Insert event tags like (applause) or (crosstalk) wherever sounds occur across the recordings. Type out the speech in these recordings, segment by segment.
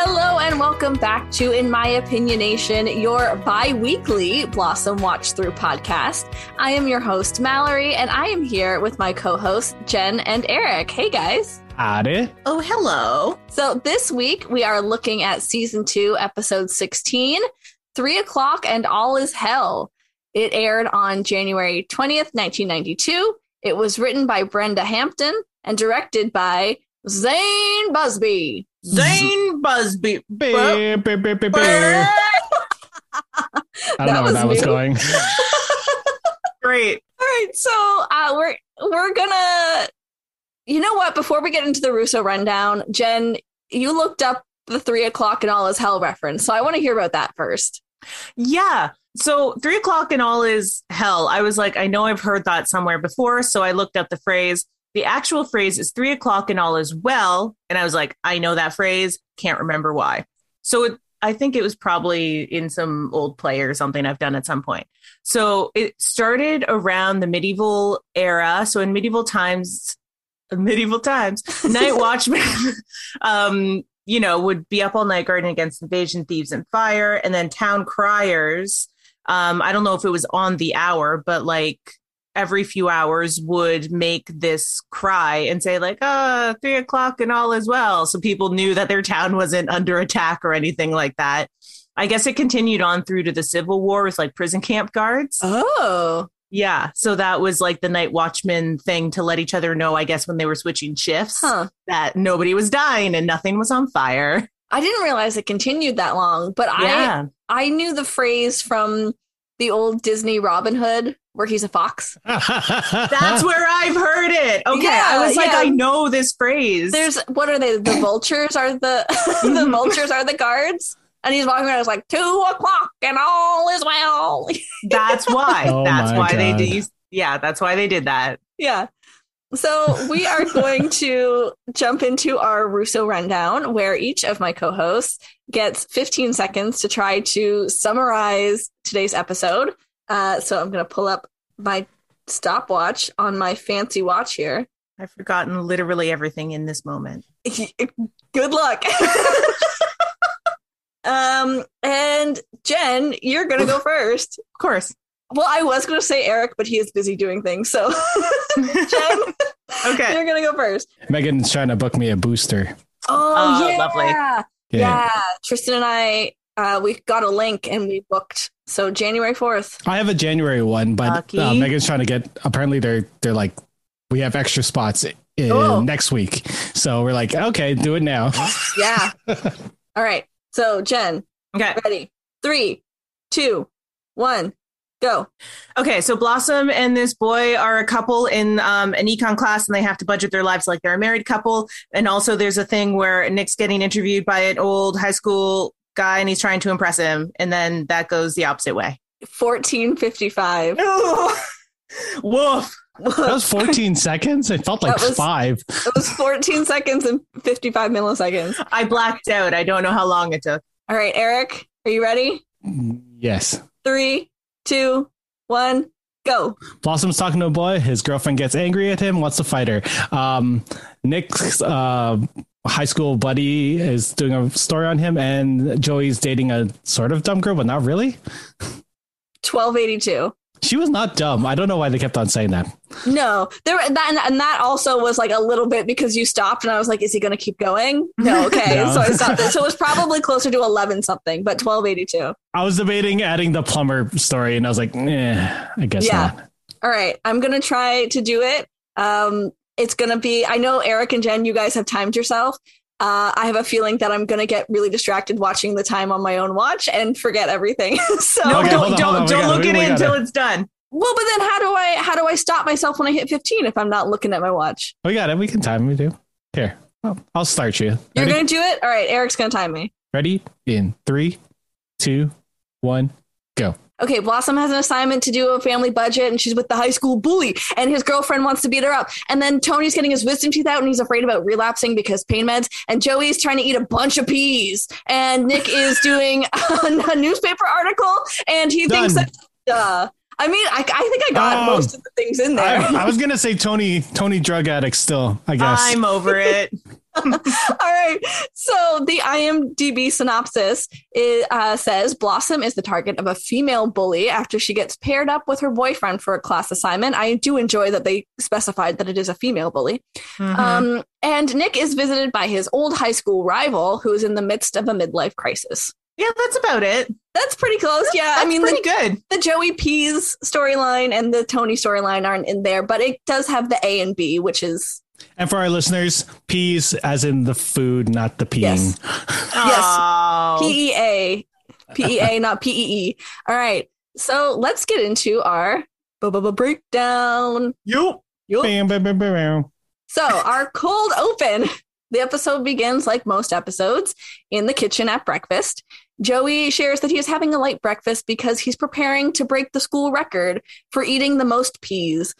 Hello and welcome back to In My Opinionation, your bi weekly Blossom Watch Through podcast. I am your host, Mallory, and I am here with my co hosts, Jen and Eric. Hey guys. Howdy. Oh, hello. So this week we are looking at season two, episode 16, Three O'Clock and All Is Hell. It aired on January 20th, 1992. It was written by Brenda Hampton and directed by Zane Busby. Zane Busby. Beep, beep, beep, beep, beep. I don't That know where was that was going. (laughs) Great. All right, so uh, we're we're gonna. You know what? Before we get into the Russo rundown, Jen, you looked up the three o'clock and all is hell reference, so I want to hear about that first. Yeah. So three o'clock and all is hell. I was like, I know I've heard that somewhere before. So I looked up the phrase. The actual phrase is three o'clock and all is well. And I was like, I know that phrase. Can't remember why. So it, I think it was probably in some old play or something I've done at some point. So it started around the medieval era. So in medieval times, (laughs) medieval times, night (laughs) watchmen, (laughs) um, you know, would be up all night guarding against invasion, thieves, and fire. And then town criers, um, I don't know if it was on the hour, but like every few hours would make this cry and say like, uh, three o'clock and all is well. So people knew that their town wasn't under attack or anything like that. I guess it continued on through to the Civil War with like prison camp guards. Oh, Yeah. So that was like the night watchman thing to let each other know, I guess, when they were switching shifts huh. that nobody was dying and nothing was on fire. I didn't realize it continued that long, but Yeah. I I knew the phrase from the old Disney Robin Hood where he's a fox. (laughs) That's where I've heard it. Okay. Yeah, I was like, yeah. I know this phrase. There's what are they? The (laughs) vultures are the (laughs) the mhm. vultures are the guards, and he's walking around. It's like two o'clock and all is well. that's why. Oh that's my why they God. did. Yeah, that's why they did that. Yeah. So we are going to jump into our Russo rundown where each of my co-hosts gets 15 seconds to try to summarize today's episode. Uh, so I'm going to pull up my stopwatch on my fancy watch here. I've forgotten literally everything in this moment. (laughs) Good luck. (laughs) um, and Jen, you're going to go (laughs) first. Of course. Well, I was going to say Eric, but he is busy doing things. So Jen, Okay. you're going to go first. Megan's trying to book me a booster. Oh, Oh, yeah. lovely. Yeah. Yeah. Tristan and I, uh, we got a link and we booked. So January 4th. I have a January one, but uh, Megan's trying to get. Apparently, they're they're like, we have extra spots in Oh. next week, so we're like, okay, do it now. Yeah. (laughs) All right. So Jen, Okay. ready? Three, two, one, go. Okay, so Blossom and this boy are a couple in um, an econ class, and they have to budget their lives like they're a married couple. And also, there's a thing where Nick's getting interviewed by an old high school guy, and he's trying to impress him, and then that goes the opposite way. 1455. (laughs) Woof. That was 14 (laughs) seconds. It felt like was- five. It was 14 seconds and 55 milliseconds. I blacked out. I don't know how long it took. All right, Eric, are you ready? Yes. Three, two, one, go. Blossom's talking to a boy. His girlfriend gets angry at him, wants to fight her. Um, Nick's uh, high school buddy is doing a story on him, and Joey's dating a sort of dumb girl, but not really. 1282. She was not dumb. I don't know why they kept on saying that. No, there that and that also was like a little bit because you stopped and I was like, is he going to keep going? No, (laughs) okay. No. So I stopped it. So it was (laughs) probably closer to eleven something, but twelve eighty two. I was debating adding the plumber story, and I was like, eh, I guess Yeah. not. All right, I'm going to try to do it. Um, it's going to be. I know Eric and Jen, you guys have timed yourself. Uh, I have a feeling that I'm going to get really distracted watching the time on my own watch and forget everything. (laughs) so, No, Okay, don't on, don't, hold on. We don't got it. look at we it got until it's done. well, but then how do I how do I stop myself when I hit 15 if I'm not looking at my watch? We got it. We can time. We do. Here, I'll- I'll start you. You're going to do it. All right, Eric's going to time me. Ready? In three, two, one, go. Okay, Blossom has an assignment to do a family budget, and she's with the high school bully, and his girlfriend wants to beat her up. And then Tony's getting his wisdom teeth out, and he's afraid about relapsing because pain meds. And Joey's trying to eat a bunch of peas, and Nick is (laughs) doing a, newspaper article, and he thinks that. Uh, I mean, I, I think I got Oh. most of the things in there. I, I was (laughs) gonna say Tony, Tony, drug addict. Still, I guess. I'm over it. (laughs) (laughs) All right. So the IMDb synopsis is, uh, says Blossom is the target of a female bully after she gets paired up with her boyfriend for a class assignment. I do enjoy that they specified that it is a female bully. Mhm. Um, and Nick is visited by his old high school rival who is in the midst of a midlife crisis. yeah, that's about it. That's pretty close. Yeah. I mean, pretty the, good. the Joey P's storyline and the Tony storyline aren't in there, but it does have the A and B, which is And for our listeners, peas as in the food, not the peeing. Yes. Oh. P E A. P E A, not P E E. All right. So let's get into our breakdown. Yup. Yup. Bam, bam, bam, bam, bam. So, our cold open. The episode begins like most episodes in the kitchen at breakfast. Joey shares that he is having a light breakfast because he's preparing to break the school record for eating the most peas.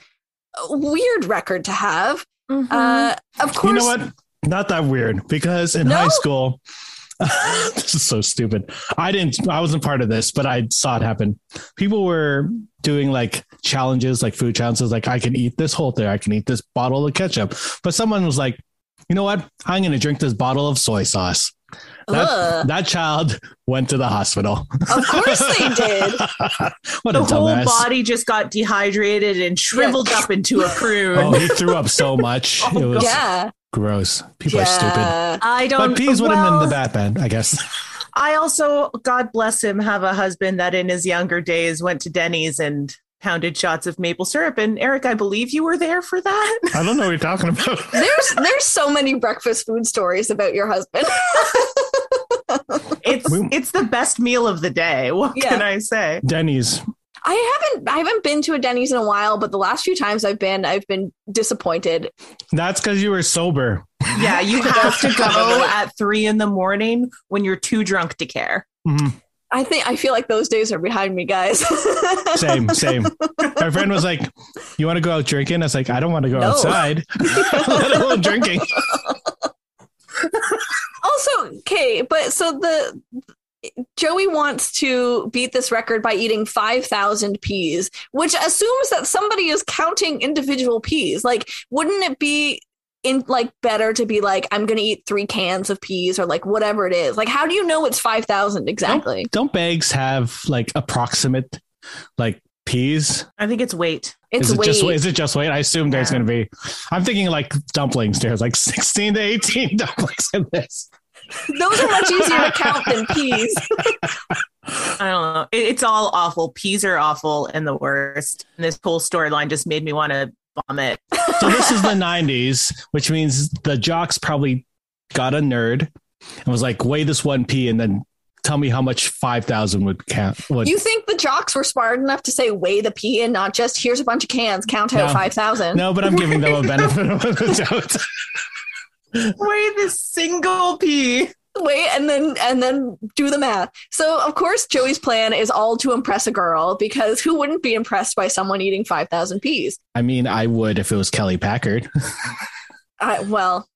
A weird record to have. Mm-hmm. Uh, of course, You know what? Not that weird because in No? high school, (laughs) this is so stupid. I didn't, I wasn't part of this, but I saw it happen. People were doing like challenges, like food challenges, like I can eat this whole thing, I can eat this bottle of ketchup. But someone was like, you know what? I'm going to drink this bottle of soy sauce. That, that child went to the hospital. of course they (laughs) did. what the a whole dumbass. body just got dehydrated and shriveled up into a prune. Oh, he threw up so much. (laughs) Oh, it was Yeah. gross. People are stupid. I don't. But peas would have been well, the Batman, I guess. I also, God bless him, have a husband that in his younger days went to Denny's and pounded shots of maple syrup. And Eric, I believe you were there for that. (laughs) I don't know what you're talking about. (laughs) There's there's so many breakfast food stories about your husband. It's We- it's the best meal of the day. What Yeah. can I say? Denny's. I haven't I haven't been to a Denny's in a while, but the last few times I've been, I've been disappointed. That's because you were sober. Yeah, you (laughs) have to go at three in the morning when you're too drunk to care. Mhm. I think I feel like those days are behind me, guys. (laughs) Same, same. My friend was like, "You want to go out drinking?" I was like, "I don't want to go No. outside, (laughs) let alone drinking." also, okay, but so the Joey wants to beat this record by eating 5,000 peas, which assumes that somebody is counting individual peas. Like, wouldn't it be in like better to be like, I'm going to eat three cans of peas or like whatever it is? Like, how do you know it's 5,000 exactly? Don't bags have like approximate like peas? I think it's weight. It's is it weight. just is it just weight? I assume there's going to be. I'm thinking like dumplings. There's like 16 to 18 (laughs) dumplings in this. Those are much easier to count than (laughs) peas. I don't know. It, it's all awful. Peas are awful and the worst. And this whole storyline just made me want to vomit. So this is the 90s, which means the jocks probably got a nerd and was like, "Weigh this one pea and then tell me how much 5,000 would count." Would You think the jocks were smart enough to say weigh the pea and not just here's a bunch of cans, count out No. 5,000? No, but I'm giving them a (laughs) benefit of the doubt. Weigh this single pea. Wait and then and then do the math so of course joey's plan is all to impress a girl because who wouldn't be impressed by someone eating 5000 peas I mean, I would if it was Kelly Packard. (laughs) I, well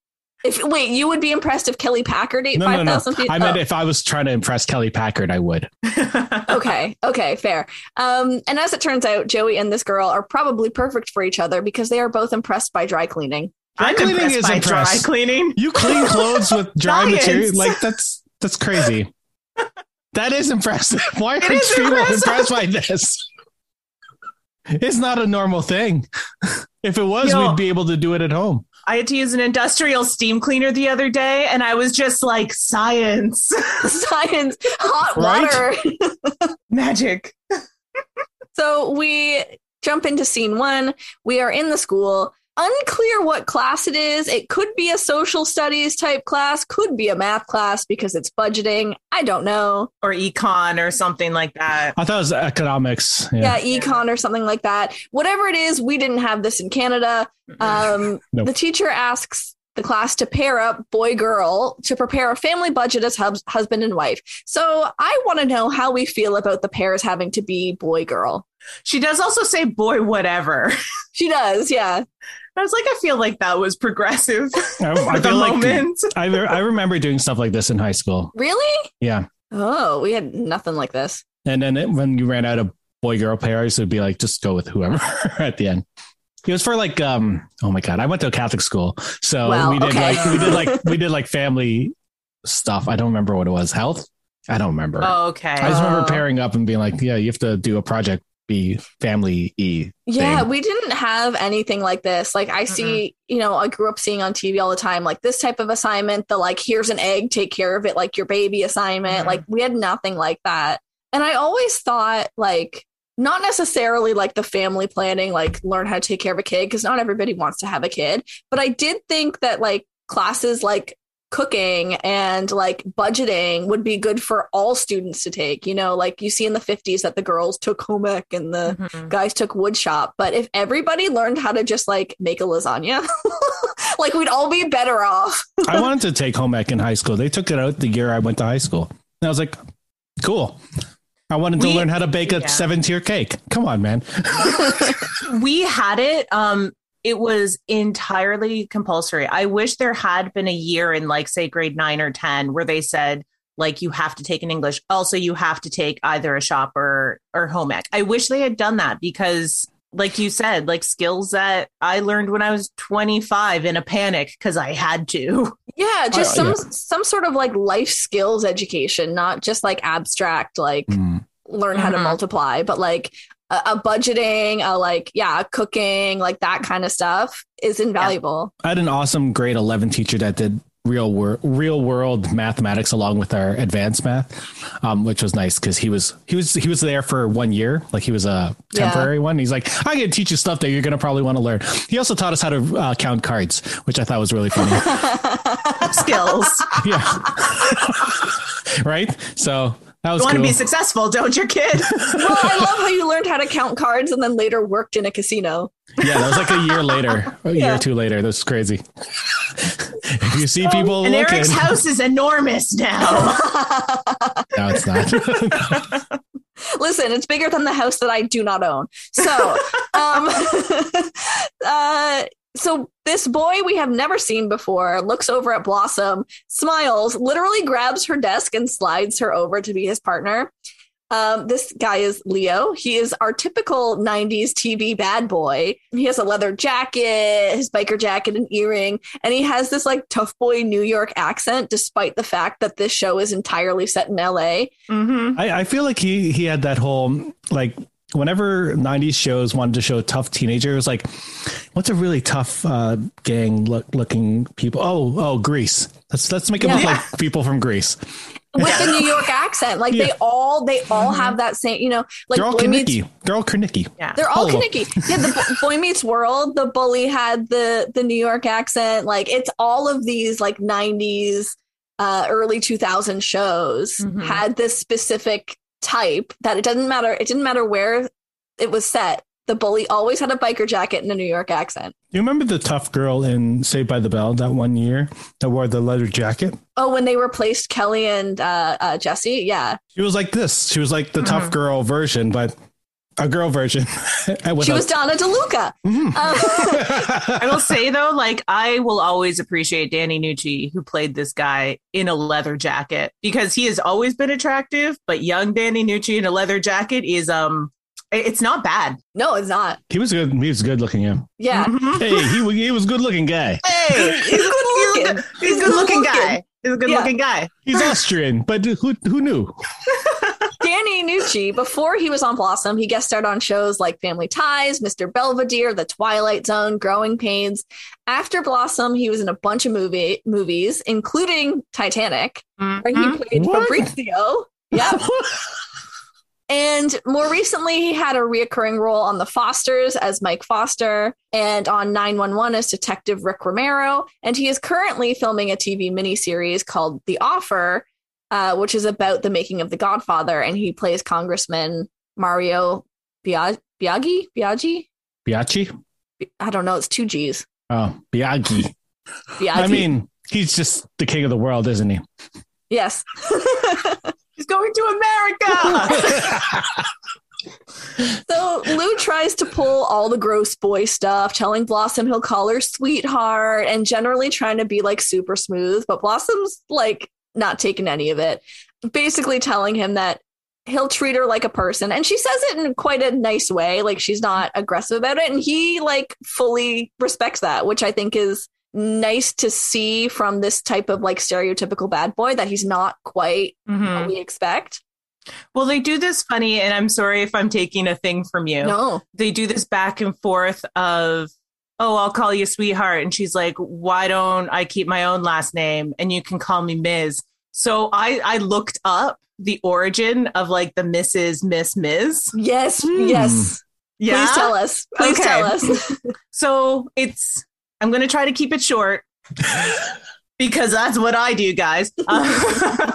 if wait you would be impressed if kelly packard ate No, no, no. 5000 peas I meant Oh, if I was trying to impress Kelly Packard, I would. (laughs) okay okay fair um and as it turns out joey and this girl are probably perfect for each other because they are both impressed by dry cleaning I'm cleaning is by impressed. dry cleaning. You clean clothes with (laughs) dry Science. material. Like that's that's crazy. That is impressive. (laughs) Why It are is people impressive. impressed by this? It's not a normal thing. (laughs) If it was, Yo. we'd be able to do it at home. I had to use an industrial steam cleaner the other day, and I was just like, science, science hot Right? water magic. So we jump into scene one. We are in the school. Unclear what class it is. It could be a social studies type class, could be a math class because it's budgeting. I don't know. Or econ or something like that. I thought it was economics. Yeah, Yeah. econ or something like that. Whatever it is, we didn't have this in Canada. Um, (laughs) Nope. The teacher asks the class to pair up boy girl to prepare a family budget as hus- husband and wife. So I want to know how we feel about the pairs having to be boy girl. She does also say boy whatever. (laughs) She does, yeah. I was like, I feel like that was progressive (laughs) (laughs) I, I for the feel like moment. (laughs) I, I remember doing stuff like this in high school. Really? Yeah. Oh, we had nothing like this. And then it, when you ran out of boy girl pairs, it'd be like, just go with whoever at the end. It was for like um oh my god, I went to a Catholic school. So Well, we did okay. like we did like we did like family stuff. I don't remember what it was. Health? I don't remember. Oh, okay. I just remember Oh. pairing up and being like, yeah, you have to do a project be family e. Yeah, we didn't have anything like this. Like I see, you know, I grew up seeing on TV all the time, like this type of assignment, the like, here's an egg, take care of it, like your baby assignment. Mhm. Like we had nothing like that. And I always thought like not necessarily like the family planning, like learn how to take care of a kid, because not everybody wants to have a kid. But I did think that like classes like cooking and like budgeting would be good for all students to take. You know, like you see in the 50s that the girls took home ec and the Mhm. guys took wood shop. But if everybody learned how to just like make a lasagna, (laughs) like we'd all be better off. (laughs) I wanted to take home ec in high school. They took it out the year I went to high school. And I was like, cool. I wanted to We- learn how to bake a yeah. seven tier cake. Come on, man. (laughs) we had it um it was entirely compulsory i wish there had been a year in like say grade 9 or 10 where they said like you have to take an english also you have to take either a shop or or home ec i wish they had done that because like you said like skills that i learned when i was 25 in a panic because i had to Yeah, just some some sort of like life skills education, not just like abstract like Mm. learn how to Mhm. multiply, but like a, a budgeting, a like yeah, cooking, like that kind of stuff is invaluable. I had an awesome grade 11 teacher that did real world real world mathematics along with our advanced math um, which was nice because he was he was he was there for one year. Like he was a Yeah. temporary one. He's like i'm gonna teach you stuff that you're gonna probably want to learn. He also taught us how to uh, count cards which i thought was really funny. (laughs) Skills. (laughs) Yeah. (laughs) Right? So that was you want to be successful don't you kid? (laughs) Well, I love how you learned how to count cards and then later worked in a casino. yeah that was like a year (laughs) later. A year Yeah. or two later. That was crazy. If you see people and looking eric's house is enormous now. (laughs) No it's not. Listen, it's bigger than the house that I do not own. So, um, uh, so this boy we have never seen before looks over at Blossom, smiles, literally grabs her desk and slides her over to be his partner. Um, this guy is Leo. He is our typical 90s TV bad boy. He has a leather jacket, his biker jacket, and earring, and he has this like tough boy New York accent, despite the fact that this show is entirely set in LA. mm-hmm. I, I feel like he he had that whole like whenever 90s shows wanted to show tough teenagers like what's a really tough uh gang look, looking people? Oh oh greece. Let's let's make it look like people from Grease. With the New York accent. Like they all they all have that same, you know, like they're all Boy Meets- they're all Kanicki. yeah. They're all All of Yeah, the Boy Meets World, the bully had the the New York accent. Like it's all of these like '90s, uh, early 2000 shows Mhm. had this specific type that it doesn't matter. It didn't matter where it was set. The bully always had a biker jacket and a New York accent. You remember the tough girl in Saved by the Bell that one year that wore the leather jacket? Oh, when they replaced Kelly and uh, uh, Jesse, yeah, She was like this. She was like the tough Mhm. girl version, but a girl version. (laughs) She a- was Donna DeLuca. Mhm. Um, (laughs) I will say though, like I will always appreciate Danny Nucci, who played this guy in a leather jacket, because he has always been attractive. But young Danny Nucci in a leather jacket is um, it's not bad. no, it's not. he was good. He was good looking. Yeah. Yeah. Mhm. Hey, he he was good looking guy. Hey, he's good looking. He's, he's good looking guy. He's a good looking guy. He's (laughs) Austrian, but who who knew? Danny Nucci, before he was on Blossom, he guest starred on shows like Family Ties, Mr. Belvedere, The Twilight Zone, Growing Pains. After Blossom, he was in a bunch of movie movies, including Titanic, where he Mhm. played What? Fabrizio. (laughs) Yeah. (laughs) And more recently, he had a reoccurring role on The Fosters as Mike Foster and on 911 as Detective Rick Romero. And he is currently filming a TV miniseries called The Offer, uh, which is about the making of The Godfather. And he plays Congressman Mario Biaggi? Biaggi? Biaggi? I don't know. It's two G's. Oh, Biaggi. Biaggi. I mean, he's just the king of the world, isn't he? yes. (laughs) He's going to America. (laughs) So Lou tries to pull all the gross boy stuff, telling Blossom he'll call her sweetheart and generally trying to be like super smooth, but Blossom's like not taking any of it. Basically telling him that he'll treat her like a person and she says it in quite a nice way like she's not aggressive about it and he like fully respects that which i think is nice to see from this type of like stereotypical bad boy that he's not quite Mhm. what we expect Well, they do this funny, and I'm sorry if I'm taking a thing from you. no They do this back and forth of, oh, I'll call you sweetheart. And she's like, why don't I keep my own last name and you can call me Ms. So I, I looked up the origin of like the Mrs. Miss Ms. yes Hmm. yes please tell us please Okay. tell us (laughs) So it's, I'm going to try to keep it short (laughs) because that's what I do, guys. (laughs)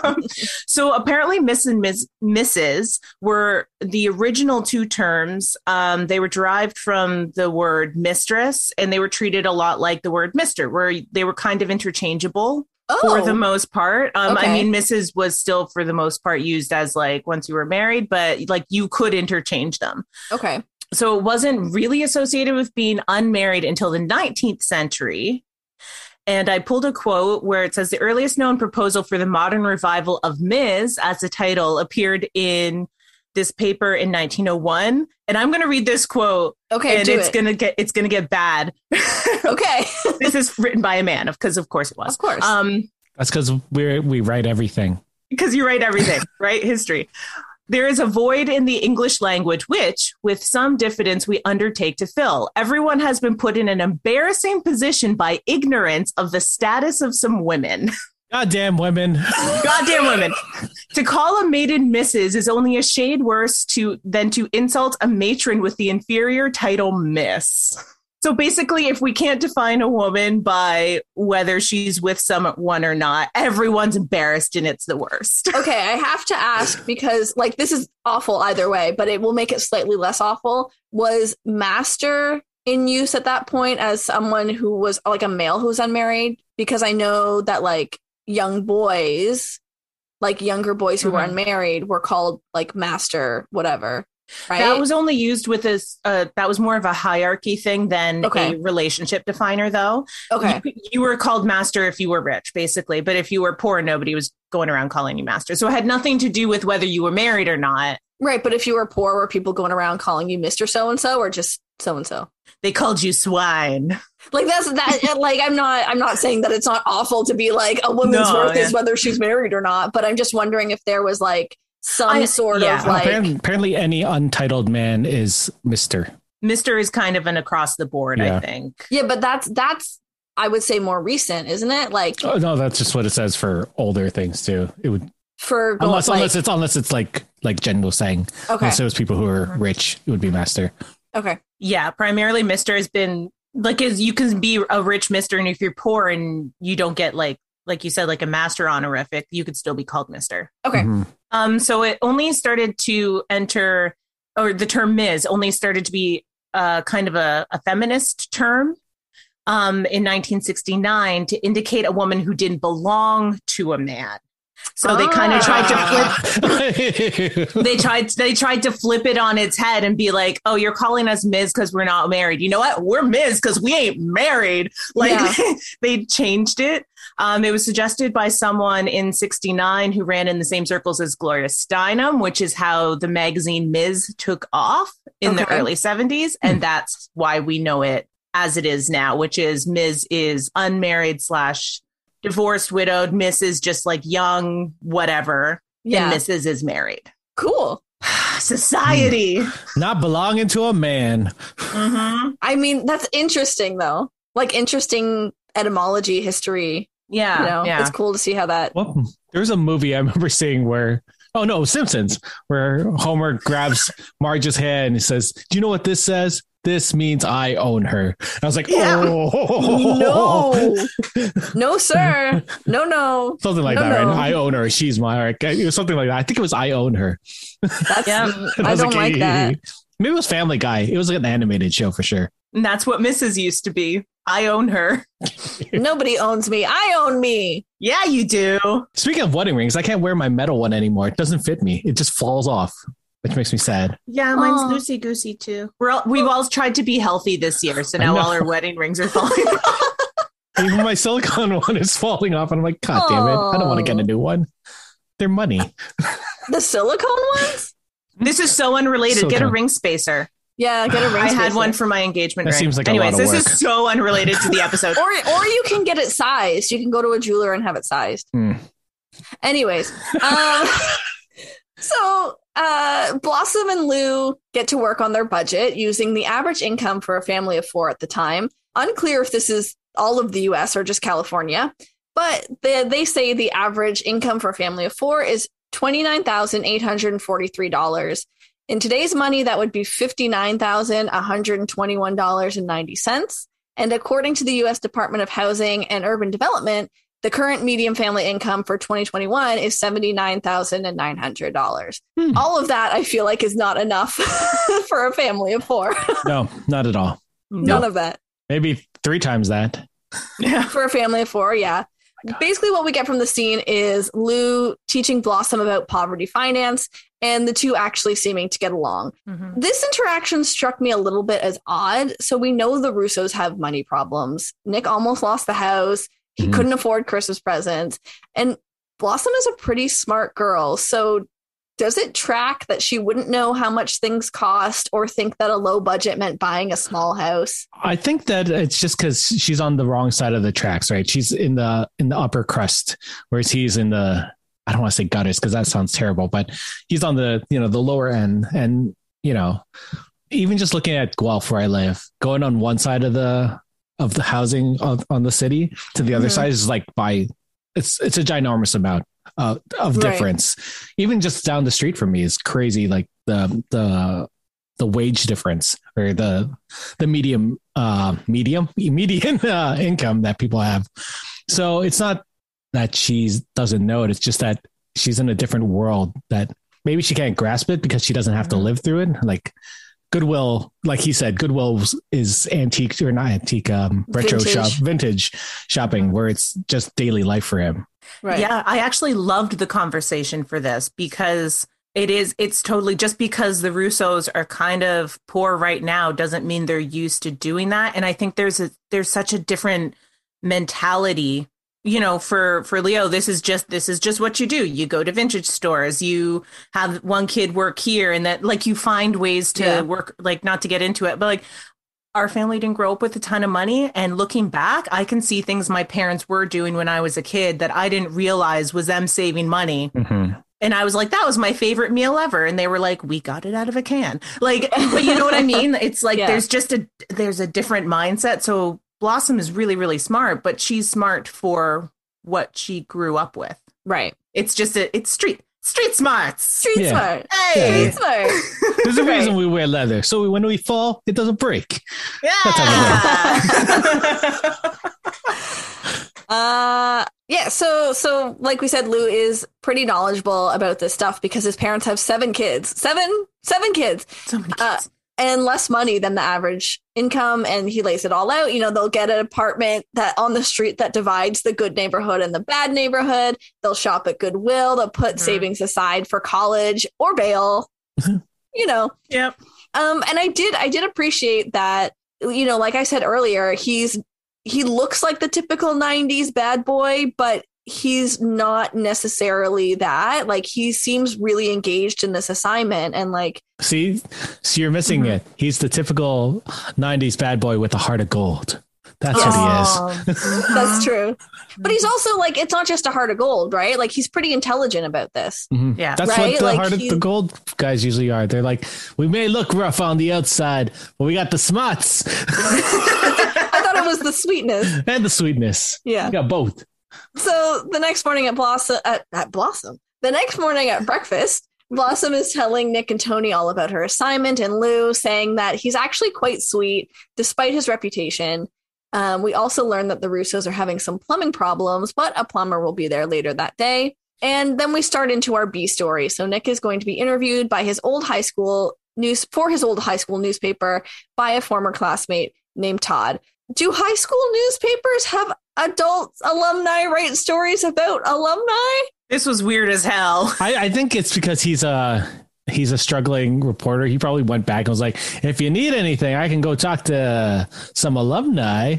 Um, so apparently, Miss and Miss, Mrs. were the original two terms. Um, they were derived from the word mistress and they were treated a lot like the word mister, where they were kind of interchangeable for the oh most part. Um, I mean, Mrs. was still for the most part used as like once you were married, but like you could interchange them. okay So it wasn't really associated with being unmarried until the 19th century. And I pulled a quote where it says the earliest known proposal for the modern revival of Ms. as a title appeared in this paper in 1901. And I'm going to read this quote okay and do it's it going to get it's going to get bad. (laughs) (laughs) okay this is written by a man because of course it was. of course Um That's because we we write everything. (laughs) because you write everything, right? History. There is a void in the English language, which, with some diffidence, we undertake to fill. Everyone has been put in an embarrassing position by ignorance of the status of some women. (laughs) Goddamn women. (laughs) Goddamn women. to call a maiden Mrs. is only a shade worse to than to insult a matron with the inferior title Miss. So basically, if we can't define a woman by whether she's with someone or not, everyone's embarrassed and it's the worst. (laughs) okay, I have to ask because like this is awful either way, but it will make it slightly less awful. Was master in use at that point as someone who was like a male who was unmarried? Because I know that like young boys, like younger boys who were Mhm. unmarried, were called like master, whatever. Right? That was only used with this. Uh, that was more of a hierarchy thing than Okay. a relationship definer, though. okay. You, you were called master if you were rich, basically, but if you were poor, nobody was going around calling you master. So it had nothing to do with whether you were married or not. Right, but if you were poor, were people going around calling you Mister So and So or just so and so? They called you swine. Like that's that. (laughs) like I'm not. I'm not saying that it's not awful to be like a woman's No, worth yeah. is whether she's married or not. But I'm just wondering if there was like some I- sort yeah. of like. apparently, apparently, any untitled man is Mister. Mister is kind of an across the board, I think. Yeah, but that's that's I would say more recent, isn't it? Like Oh no, that's just what it says for older things too. It would for going, unless like, unless it's unless it's like like Jen was saying. okay, Unless it was people who are rich, it would be Master. okay, Yeah, primarily Mister has been like is you can be a rich Mister, and if you're poor and you don't get like like you said like a master honorific, you could still be called Mister. okay. Mhm. Um, so it only started to enter, or the term Ms. only started to be uh, kind of a, a feminist term um, in 1969 to indicate a woman who didn't belong to a man. So they kind of tried to flip. (laughs) They tried. They tried to flip it on its head and be like, "Oh, you're calling us Ms. because we're not married. You know what? We're Ms. because we ain't married." (laughs) Like Yeah. (laughs) they changed it. Um, it was suggested by someone in 69 who ran in the same circles as Gloria Steinem, which is how the magazine Ms. took off in the early 70s. And that's why we know it as it is now, which is Ms. is unmarried slash divorced, widowed. Miss is just like young, whatever. Yeah, And Mrs. is married. cool. (sighs) Society. Not belonging to a man. Mhm. I mean, that's interesting though. Like interesting etymology, history. Yeah. You know, yeah. it's cool to see how that. Well, there was a movie I (laughs) remember seeing where, oh no, Simpsons, where Homer grabs Marge's hand and he says, "Do you know what this says? This means I own her." And I was like, Yeah. oh, No, no, sir, no, no. something like No, that, no. right? I own her. She's my. It was something like that. I think it was I own her. That's Yeah. And I (laughs) don't like that. Maybe it was Family Guy. It was like an animated show for sure. And that's what Mrs. used to be. I own her. (laughs) Nobody owns me. I own me. Yeah, you do. Speaking of wedding rings, I can't wear my metal one anymore. It doesn't fit me. It just falls off, which makes me sad. Yeah, mine's loosey goosey too. We're all, we've all tried to be healthy this year, so now all our wedding rings are falling. (laughs) off. Even my silicone (laughs) one is falling off, and I'm like, God damn it! I don't want to get a new one. They're money. The silicone ones? This is so unrelated. So Get a ring spacer. Yeah, get a ring. I had one for my engagement That ring. seems like a Anyways, lot of this work. is so unrelated to the episode. (laughs) or or you can get it sized. You can go to a jeweler and have it sized. Hmm. Anyways, um, so uh, Blossom and Lou get to work on their budget using the average income for a family of four at the time. Unclear if this is all of the U.S. or just California, but they they say the average income for a family of four is twenty nine thousand eight hundred and forty three dollars. In today's money, that would be fifty nine thousand one hundred and twenty one dollars and ninety cents. And according to the U.S. Department of Housing and Urban Development, the current median family income for 2021 is $79,900. Hmm. All of that I feel like is not enough (laughs) for a family of four. No, not at all. None of that. Maybe three times that. For a family of four, yeah. Basically, what we get from the scene is Lou teaching Blossom about poverty finance and the two actually seeming to get along. Mhm. This interaction struck me a little bit as odd. So we know the Russos have money problems. Nick almost lost the house. He Mhm. couldn't afford Christmas presents. And Blossom is a pretty smart girl. So does it track that she wouldn't know how much things cost or think that a low budget meant buying a small house? I think that it's just because she's on the wrong side of the tracks, right? She's in the in the upper crust, whereas he's in the I don't want to say gutters because that sounds terrible, but he's on the you know the lower end, and you know even just looking at Guelph where I live, going on one side of the of the housing of, on the city to the other Mhm. side is like by it's it's a ginormous amount uh, of Right. difference. Even just down the street from me is crazy. Like the the the wage difference or the the medium uh medium (laughs) median uh, income that people have. So it's not that she doesn't know it. It's just that she's in a different world that maybe she can't grasp it because she doesn't have to Mhm. live through it. Like Goodwill, like he said, Goodwill is antique or not antique, um, retro Vintage. shop, vintage shopping, where it's just daily life for him. Right. Yeah, I actually loved the conversation for this because it is it's totally just because the Russos are kind of poor right now doesn't mean they're used to doing that and I think there's a there's such a different mentality you know for for Leo this is just this is just what you do. You go to vintage stores. You have one kid work here and that like you find ways to Yeah. work like not to get into it but like our family didn't grow up with a ton of money. And looking back i can see things my parents were doing when i was a kid that i didn't realize was them saving money. Mm-hmm. And i was like that was my favorite meal ever. And they were like we got it out of a can. Like but you know what i mean? It's like (laughs) Yeah. there's just a there's a different mindset. So blossom is really really smart but she's smart for what she grew up with Right. it's just a it's street street smarts Street Yeah. smart. hey Street smart. (laughs) There's a Right. reason we wear leather. So when we fall, it doesn't break. yeah (laughs) Uh yeah, so so like we said, Lou is pretty knowledgeable about this stuff because his parents have seven kids. Seven seven kids. so many Uh, kids. And less money than the average income and he lays it all out. You know they'll get an apartment that on the street that divides the good neighborhood and the bad neighborhood. They'll shop at goodwill. They'll put Mhm. savings aside for college or bail. (laughs) You know? Yep. Um and i did i did appreciate that you know like i said earlier he's he looks like the typical 90s bad boy but he's not necessarily that like he seems really engaged in this assignment and like See, so you're missing Mhm. it. He's the typical '90s bad boy with a heart of gold. That's what he is. (laughs) (laughs) That's true. But he's also like, it's not just a heart of gold, right? Like he's pretty intelligent about this. Mhm. Yeah. That's Right? what the Like heart of the gold guys usually are. They're like, we may look rough on the outside, but we got the smarts (laughs) I thought it was the sweetness. and the sweetness. Yeah. We got both. So the next morning at Blossom, at, at Blossom, the next morning at breakfast, Blossom is telling Nick and Tony all about her assignment, and Lou saying that he's actually quite sweet despite his reputation. Um, we also learn that the Russos are having some plumbing problems, but a plumber will be there later that day. And then we start into our B story. So Nick is going to be interviewed by his old high school news for his old high school newspaper by a former classmate named Todd. Do high school newspapers have adult alumni write stories about alumni? This was weird as hell. (laughs) I, I think it's because he's a he's a struggling reporter. He probably went back and was like, if you need anything, I can go talk to some alumni.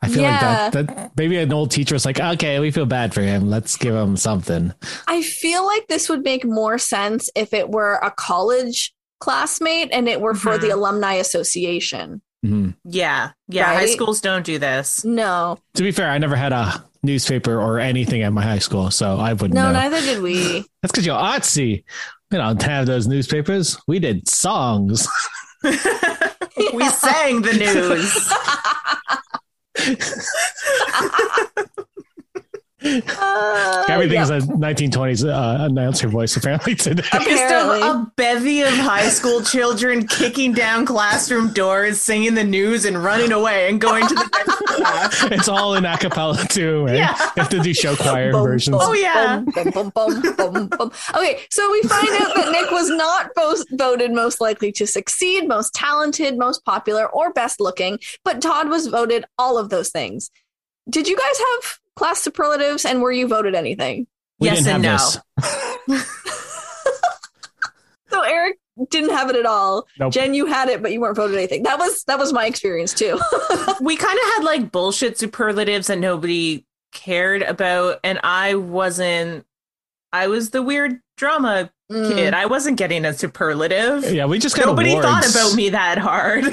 I feel Yeah. like that, that maybe an old teacher was like, okay, we feel bad for him. Let's give him something. I feel like this would make more sense if it were a college classmate and it were for Mhm. the alumni association. Mhm. Yeah. Yeah. High schools don't do this. No, To be fair, I never had a newspaper or anything at my high school, so I wouldn't no, know. neither did we. (laughs) That's because you're artsy. We don't have those newspapers. We did songs. (laughs) we sang the news. (laughs) Uh, Everything's yep. a 1920s uh, announcer voice apparently today. Just (laughs) Apparently. a, a bevy of high school children kicking down classroom doors, singing the news, and running away and going to the next class. (laughs) it's all in a cappella too. Right? Yeah. You have to do show choir Boom, versions. boom, Oh, yeah. boom, boom, boom, boom, boom, boom. Okay, so we find out that Nick was not both voted most likely to succeed, most talented, most popular, or best looking, but Todd was voted all of those things. Did you guys have class superlatives and were you voted anything? We Yes didn't and have no. this. (laughs) (laughs) So Eric didn't have it at all. Nope. Jen, you had it, but you weren't voted anything. That was that was my experience too. (laughs) we kind of had like bullshit superlatives that nobody cared about, and I wasn't. I was the weird drama Mm. kid. I wasn't getting a superlative. Yeah, we just got Nobody awards. thought about me that hard.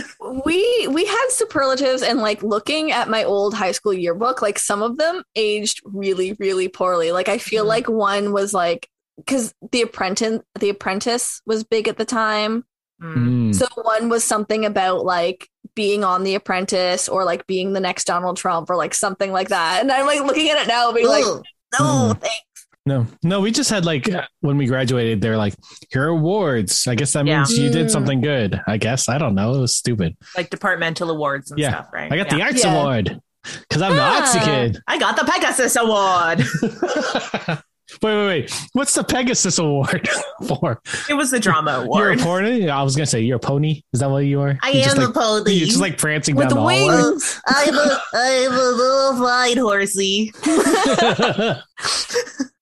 we we had superlatives and like looking at my old high school yearbook like some of them aged really really poorly like i feel Mhm. like one was like because the apprentice the apprentice was big at the time Mm. so one was something about like being on the apprentice or like being the next donald trump or like something like that and i'm like looking at it now being like no Mhm. thanks No, no, we just had like when we graduated, they're like, here are awards. I guess that Yeah. means you did Mm. something good. I guess. I don't know. It was stupid. like departmental awards and Yeah. stuff, right? I got the Arts Yeah. Award because I'm the artsy Ah. kid. I got the Pegasus Award. (laughs) wait, wait, wait. What's the Pegasus Award (laughs) for? It was the drama award. You're a award. pony? (laughs) I was going to say, you're a pony. Is that what you are? I You just am like, a pony. You're just like prancing with down the hallway. wings I'm a, I'm a little flying horsey.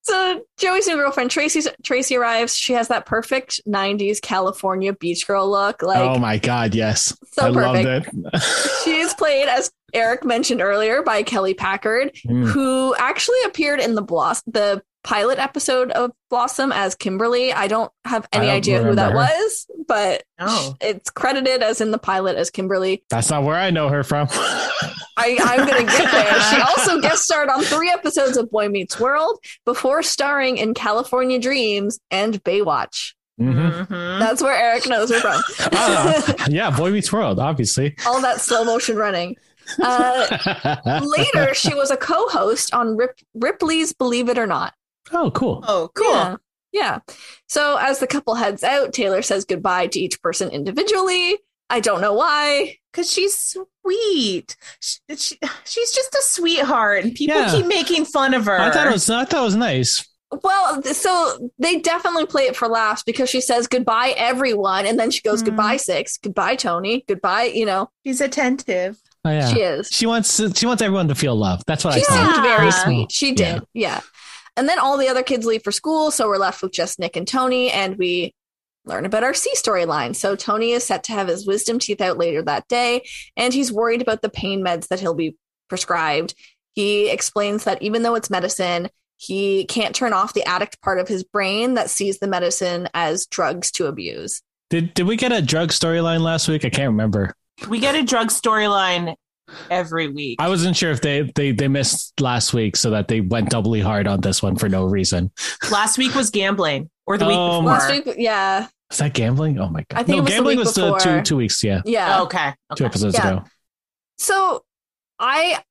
So Joey's new girlfriend Tracy Tracy arrives. She has that perfect '90s California beach girl look, like oh my God, yes. so I perfect. loved it. She is played, as Eric mentioned earlier, by Kelly Packard, Mm. who actually appeared in the Bloss the pilot episode of Blossom as Kimberly. I don't have any don't idea who that was, but Oh. it's credited as in the pilot as Kimberly. That's not where I know her from. (laughs) I, I'm gonna (laughs) get there. She also guest starred on three episodes of Boy Meets World before starring in California Dreams and Baywatch. Mhm. Mhm. That's where Eric knows her from. Ah, yeah, Boy Meets World, obviously. All that slow motion running. Uh, (laughs) later, she was a co-host on Rip- Ripley's Believe It or Not. oh, cool. Oh, cool. Yeah. Yeah. So as the couple heads out, Taylor says goodbye to each person individually. I don't know why. Because she's sweet. She, she- she's just a sweetheart, and people Yeah. keep making fun of her. I thought it was. I thought it was nice. Well, so they definitely play it for laughs because she says goodbye everyone and then she goes Mm. goodbye six, goodbye Tony, goodbye, you know. she's attentive. Oh, yeah. She She, is. wants. She wants everyone to feel love. That's what She I thought. seemed very Yeah. sweet. She did. Yeah. And then all the other kids leave for school, so we're left with just Nick and Tony and we learn about our C storyline. So Tony is set to have his wisdom teeth out later that day and he's worried about the pain meds that he'll be prescribed. He explains that even though it's medicine, he can't turn off the addict part of his brain that sees the medicine as drugs to abuse. Did Did we get a drug storyline last week? I can't remember. We get a drug storyline every week. I wasn't sure if they they they missed last week, so that they went doubly hard on this one for no reason. Last week was gambling, or the week Oh, before. Last week, yeah, Is that gambling? Oh my god! I think no, was gambling week was the two two weeks. Yeah, yeah. Oh, okay. two episodes Yeah. ago. So I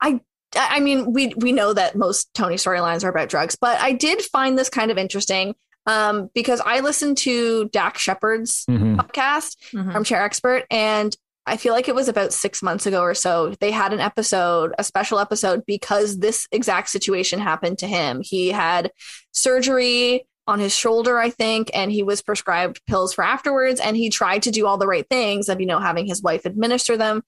I I mean we we know that most Tony storylines are about drugs, but I did find this kind of interesting um because I listened to Dax Shepard's Mhm. podcast, Mhm. Armchair Expert, and I feel like it was about six months ago or so. They had an episode, a special episode, because this exact situation happened to him. He had surgery on his shoulder, I think, and he was prescribed pills for afterwards. And he tried to do all the right things of, you know, having his wife administer them,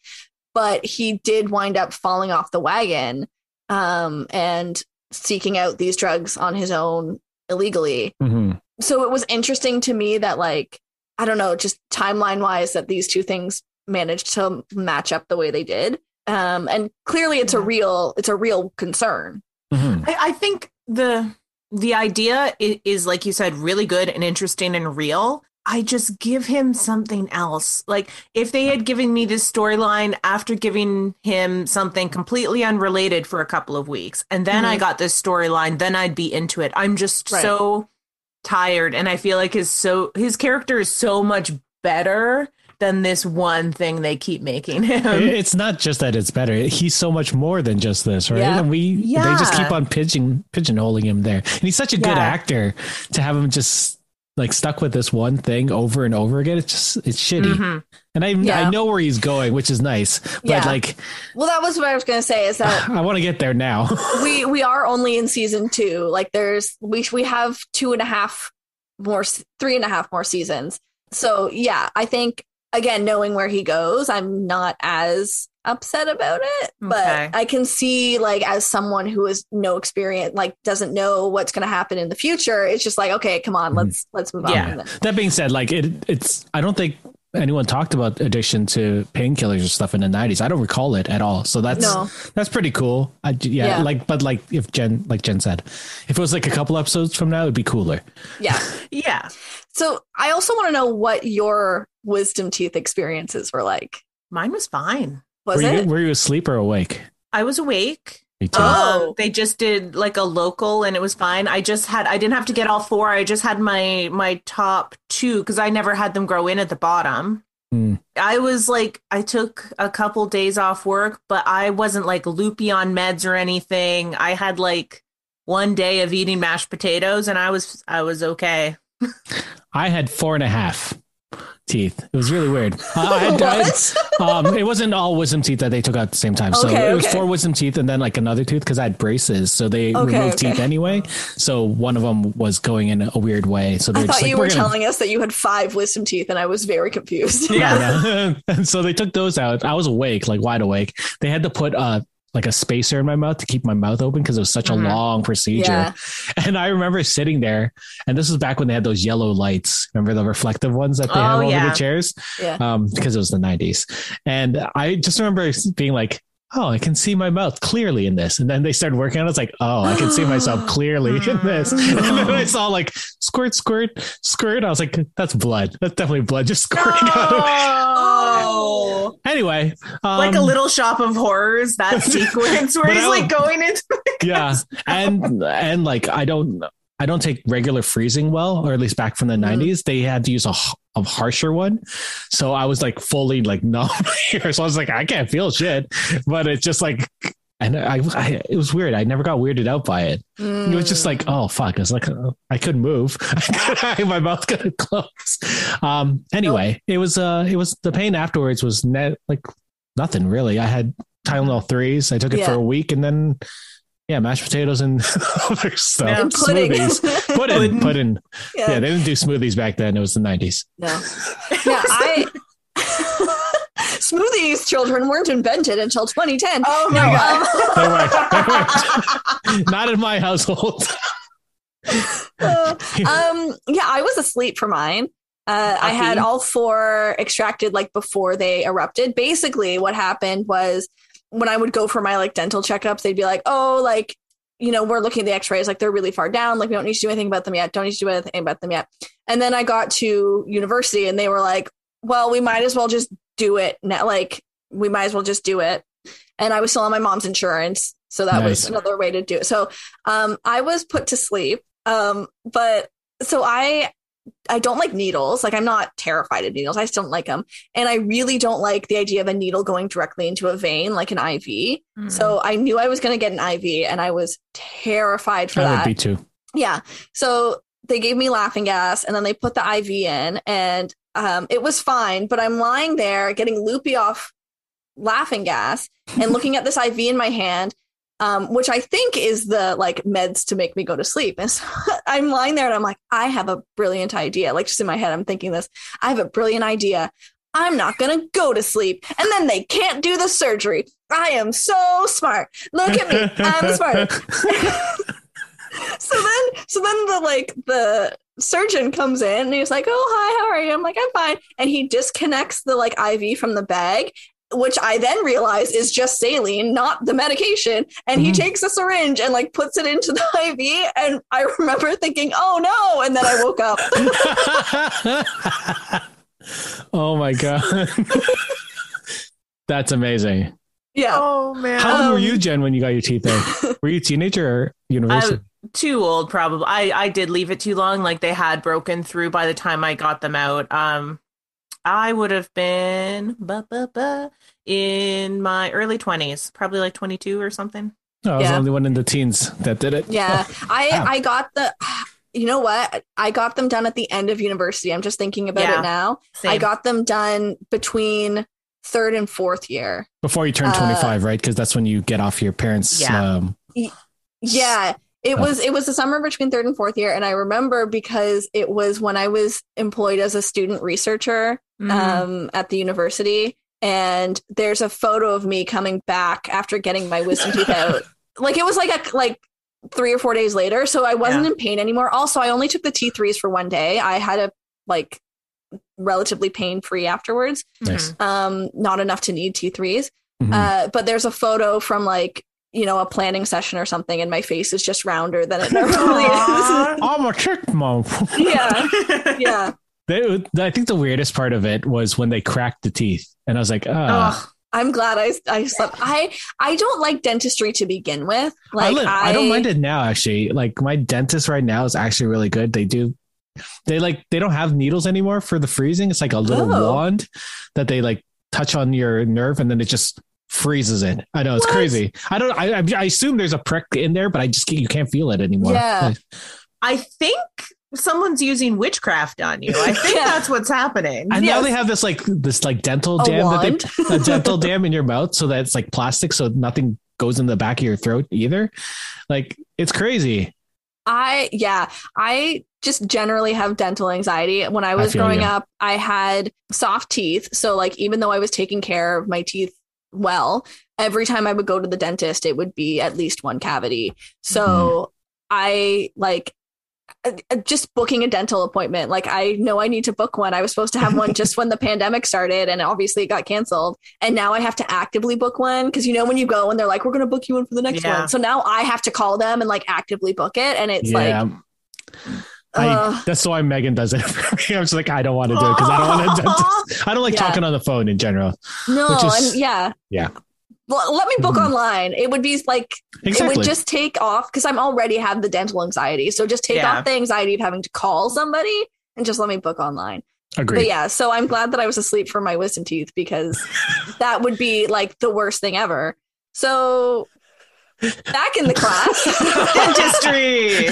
but he did wind up falling off the wagon um, and seeking out these drugs on his own illegally Mhm. so it was interesting to me that like i don't know just timeline wise that these two things managed to match up the way they did Um, and clearly it's a real it's a real concern. Mhm. I, I think the the idea is, is like you said really good and interesting and real i just give him something else like if they had given me this storyline after giving him something completely unrelated for a couple of weeks and then i Mhm. got this storyline then i'd be into it i'm just Right. so tired and i feel like his so his character is so much better than this one thing they keep making him It's not just that it's better. He's so much more than just this, right? Yeah. And we they just keep on pigeon pigeonholing him there. And he's such a good Yeah. actor to have him just like stuck with this one thing over and over again. It's just it's shitty. Mhm. And I Yeah. I know where he's going, which is nice. But Yeah. like Well, that was what I was going to say. Is that (sighs) I want to get there now. (laughs) we we are only in season two. Like there's we we have two and a half more, three and a half more seasons. So yeah, I think again, knowing where he goes, I'm not as upset about it. But Okay. I can see like as someone who has no experience, like doesn't know what's going to happen in the future. It's just like okay, come on, Mhm. let's let's move on. Yeah. from that being said, like it it's I don't think anyone talked about addiction to painkillers or stuff in the 90s. I don't recall it at all. So that's No. that's pretty cool. I, yeah, Yeah. like but like if Jen like Jen said, if it was like a couple episodes from now, it'd be cooler. Yeah. (laughs) yeah So I also want to know what your wisdom teeth experiences were like. mine was fine Was were you it? were you asleep or awake? i was awake Me too. Oh. Um, they just did like a local and it was fine. I just had I didn't have to get all four. I just had my my top two because I never had them grow in at the bottom. Hmm. I was like I took a couple days off work, but I wasn't like loopy on meds or anything. I had like one day of eating mashed potatoes and I was I was okay. I had four and a half teeth. It was really weird. Uh, (laughs) I I um, it wasn't all wisdom teeth that they took out at the same time. So Okay, it was four wisdom teeth and then like another tooth because I had braces. So they Okay, removed okay. teeth anyway. So one of them was going in a weird way. So they I thought like, you we're were gonna- telling us that you had five wisdom teeth, and I was very confused. Yeah. (laughs) (laughs) and so they took those out. I was awake, like wide awake. They had to put uh like a spacer in my mouth to keep my mouth open because it was such a long procedure. Yeah. (laughs) And I remember sitting there, and this was back when they had those yellow lights. Remember the reflective ones that they Oh, have over yeah. the chairs? Yeah. Um, because it was the 90s. And I just remember being like, Oh, I can see my mouth clearly in this. And then they started working on it. It's like, oh, I can see myself (gasps) clearly in this. (laughs) And then I saw like squirt, squirt, squirt. I was like, that's blood. That's definitely blood just squirting out. of-. Anyway, um, Like a little shop of horrors, that (laughs) sequence where he's like going into (laughs) yeah and and like i don't i don't take regular freezing well or at least back from the Mhm. 90s they had to use a, a harsher one. So i was like fully like (laughs) numb here. So i was like i can't feel shit. But it's just like and I, I it was weird i never got weirded out by it it was just like oh fuck it's like uh, i couldn't move (laughs) (laughs) my mouth couldn't (laughs) close um anyway it was uh it was the pain afterwards was net like nothing really i had tylenol threes i took it Yeah. for a week and then yeah mashed potatoes and other stuff Yeah. Pudding. smoothies pudding Pudding. yeah. yeah they didn't do smoothies back then it was the 90s No. Yeah, I smoothies children weren't invented until 2010. Oh my No, God. they weren't, (laughs) they weren't. not in my household um, um, yeah, I was asleep for mine. Uh, I had all four extracted like before they erupted. Basically, what happened was when I would go for my like dental checkups, they'd be like, "Oh, like you know, we're looking at the X-rays, like they're really far down. Like we don't need to do anything about them yet. Don't need to do anything about them yet." And then I got to university, and they were like, "Well, we might as well just do it now. Like we might as well just do it." And I was still on my mom's insurance, so that was another way to do it. So um, I was put to sleep, um, but so I I don't like needles. Like I'm not terrified of needles. I just don't like them. And I really don't like the idea of a needle going directly into a vein like an IV. Mm-hmm. So I knew I was going to get an IV and I was terrified for i would that. be too yeah. So they gave me laughing gas and then they put the IV in and um, it was fine. But I'm lying there getting loopy off laughing gas and looking at this IV in my hand, um, which I think is the like meds to make me go to sleep. And so (laughs) I'm lying there and I'm like, I have a brilliant idea. Like just in my head, I'm thinking this. I have a brilliant idea. I'm not going to go to sleep. And then they can't do the surgery. I am so smart. Look at me. I'm smart. (laughs) (laughs) so then so then the like the surgeon comes in and he's like oh hi how are you i'm like i'm fine and he disconnects the like iv from the bag which I then realize is just saline, not the medication. And he Mhm. takes a syringe and like puts it into the (laughs) IV. And I remember thinking, oh no. And then I woke up. (laughs) oh my god. (laughs) That's amazing. yeah. Oh man. How old were Um, you, Jen, when you got your teeth in? Were you a teenager or university? Too old probably i i did leave it too long like they had broken through by the time i got them out um i would have been ba, ba, ba, in my early 20s probably like 22 or something no, I was the only one in the teens that did it. Yeah. (laughs) I, Wow. I got the, you know what? I got them done at the end of university. I'm just thinking about Yeah. it now. Same. I got them done between third and fourth year. Before you turn Uh, 25, right? Because that's when you get off your parents' Yeah. um, Yeah. It Oh. was it was the summer between third and fourth year, and I remember because it was when I was employed as a student researcher Mhm. um, at the university, and there's a photo of me coming back after getting my wisdom tooth out. (laughs) Like it was like a like three or four days later, so I wasn't Yeah. in pain anymore. Also, I only took the T threes for one day. I had a like relatively pain free afterwards. Nice. Mhm. Um, not enough to need T 3s mhm. uh, but there's a photo from like you know a planning session or something, and my face is just rounder than it (laughs) normally is. I'm a chipmunk. (laughs) yeah, yeah. They, I think the weirdest part of it was when they cracked the teeth, and I was like, oh, Ugh. I'm glad I I slept. I I don't like dentistry to begin with. Like I, li- I, I don't mind it now. Actually, like my dentist right now is actually really good. They do, they like they don't have needles anymore for the freezing. It's like a little Oh. wand that they like touch on your nerve, and then it just freezes it. I know it's What? crazy. I don't. I, I I assume there's a prick in there, but I just can't, you can't feel it anymore. Yeah. I think someone's using witchcraft on you i think (laughs) Yeah. that's what's happening and now they have this like this like dental A dam that they a dental dam in your mouth so that it's like plastic so nothing goes in the back of your throat either. Like it's crazy. I yeah, I just generally have dental anxiety. When I was feel growing you. up, I had soft teeth, so like even though I was taking care of my teeth well, every time I would go to the dentist, it would be at least one cavity. So Mm-hmm. I like uh, uh, just booking a dental appointment. Like I know I need to book one. I was supposed to have one just when the (laughs) pandemic started and obviously it got canceled. And now I have to actively book one because you know when you go and they're like, we're going to book you in for the next Yeah. one. So now I have to call them and like actively book it. And it's yeah. like, I, that's why Megan does it. (laughs) I'm just like, I don't want to do it because I don't want (laughs) to. I don't like Yeah. talking on the phone in general. no, which is- and yeah. Yeah. Well, let me book Mhm. online. It would be like it would just take off because I'm already have the dental anxiety. So just take Yeah. off the anxiety of having to call somebody and just let me book online. Agree. But yeah, so I'm glad that I was asleep for my wisdom teeth because (laughs) that would be like the worst thing ever. So back in the class, dentistry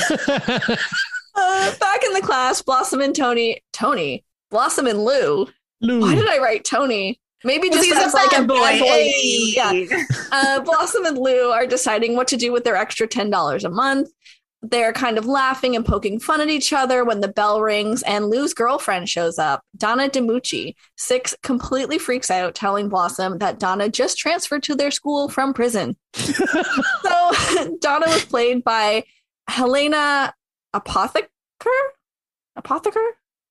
uh, back in the class, Blossom and Tony, Tony, Blossom and Lou. Lou. Why did I write Tony? Maybe just he's as a like bad a boy bad boy. Hey. Yeah. uh, Blossom and Lou are deciding what to do with their extra $10 a month. They're kind of laughing and poking fun at each other when the bell rings and Lou's girlfriend shows up, Donna DiMucci. Six completely freaks out, telling Blossom that Donna just transferred to their school from prison. (laughs) so (laughs) Donna was played by Helena Apotheker? Apotheker?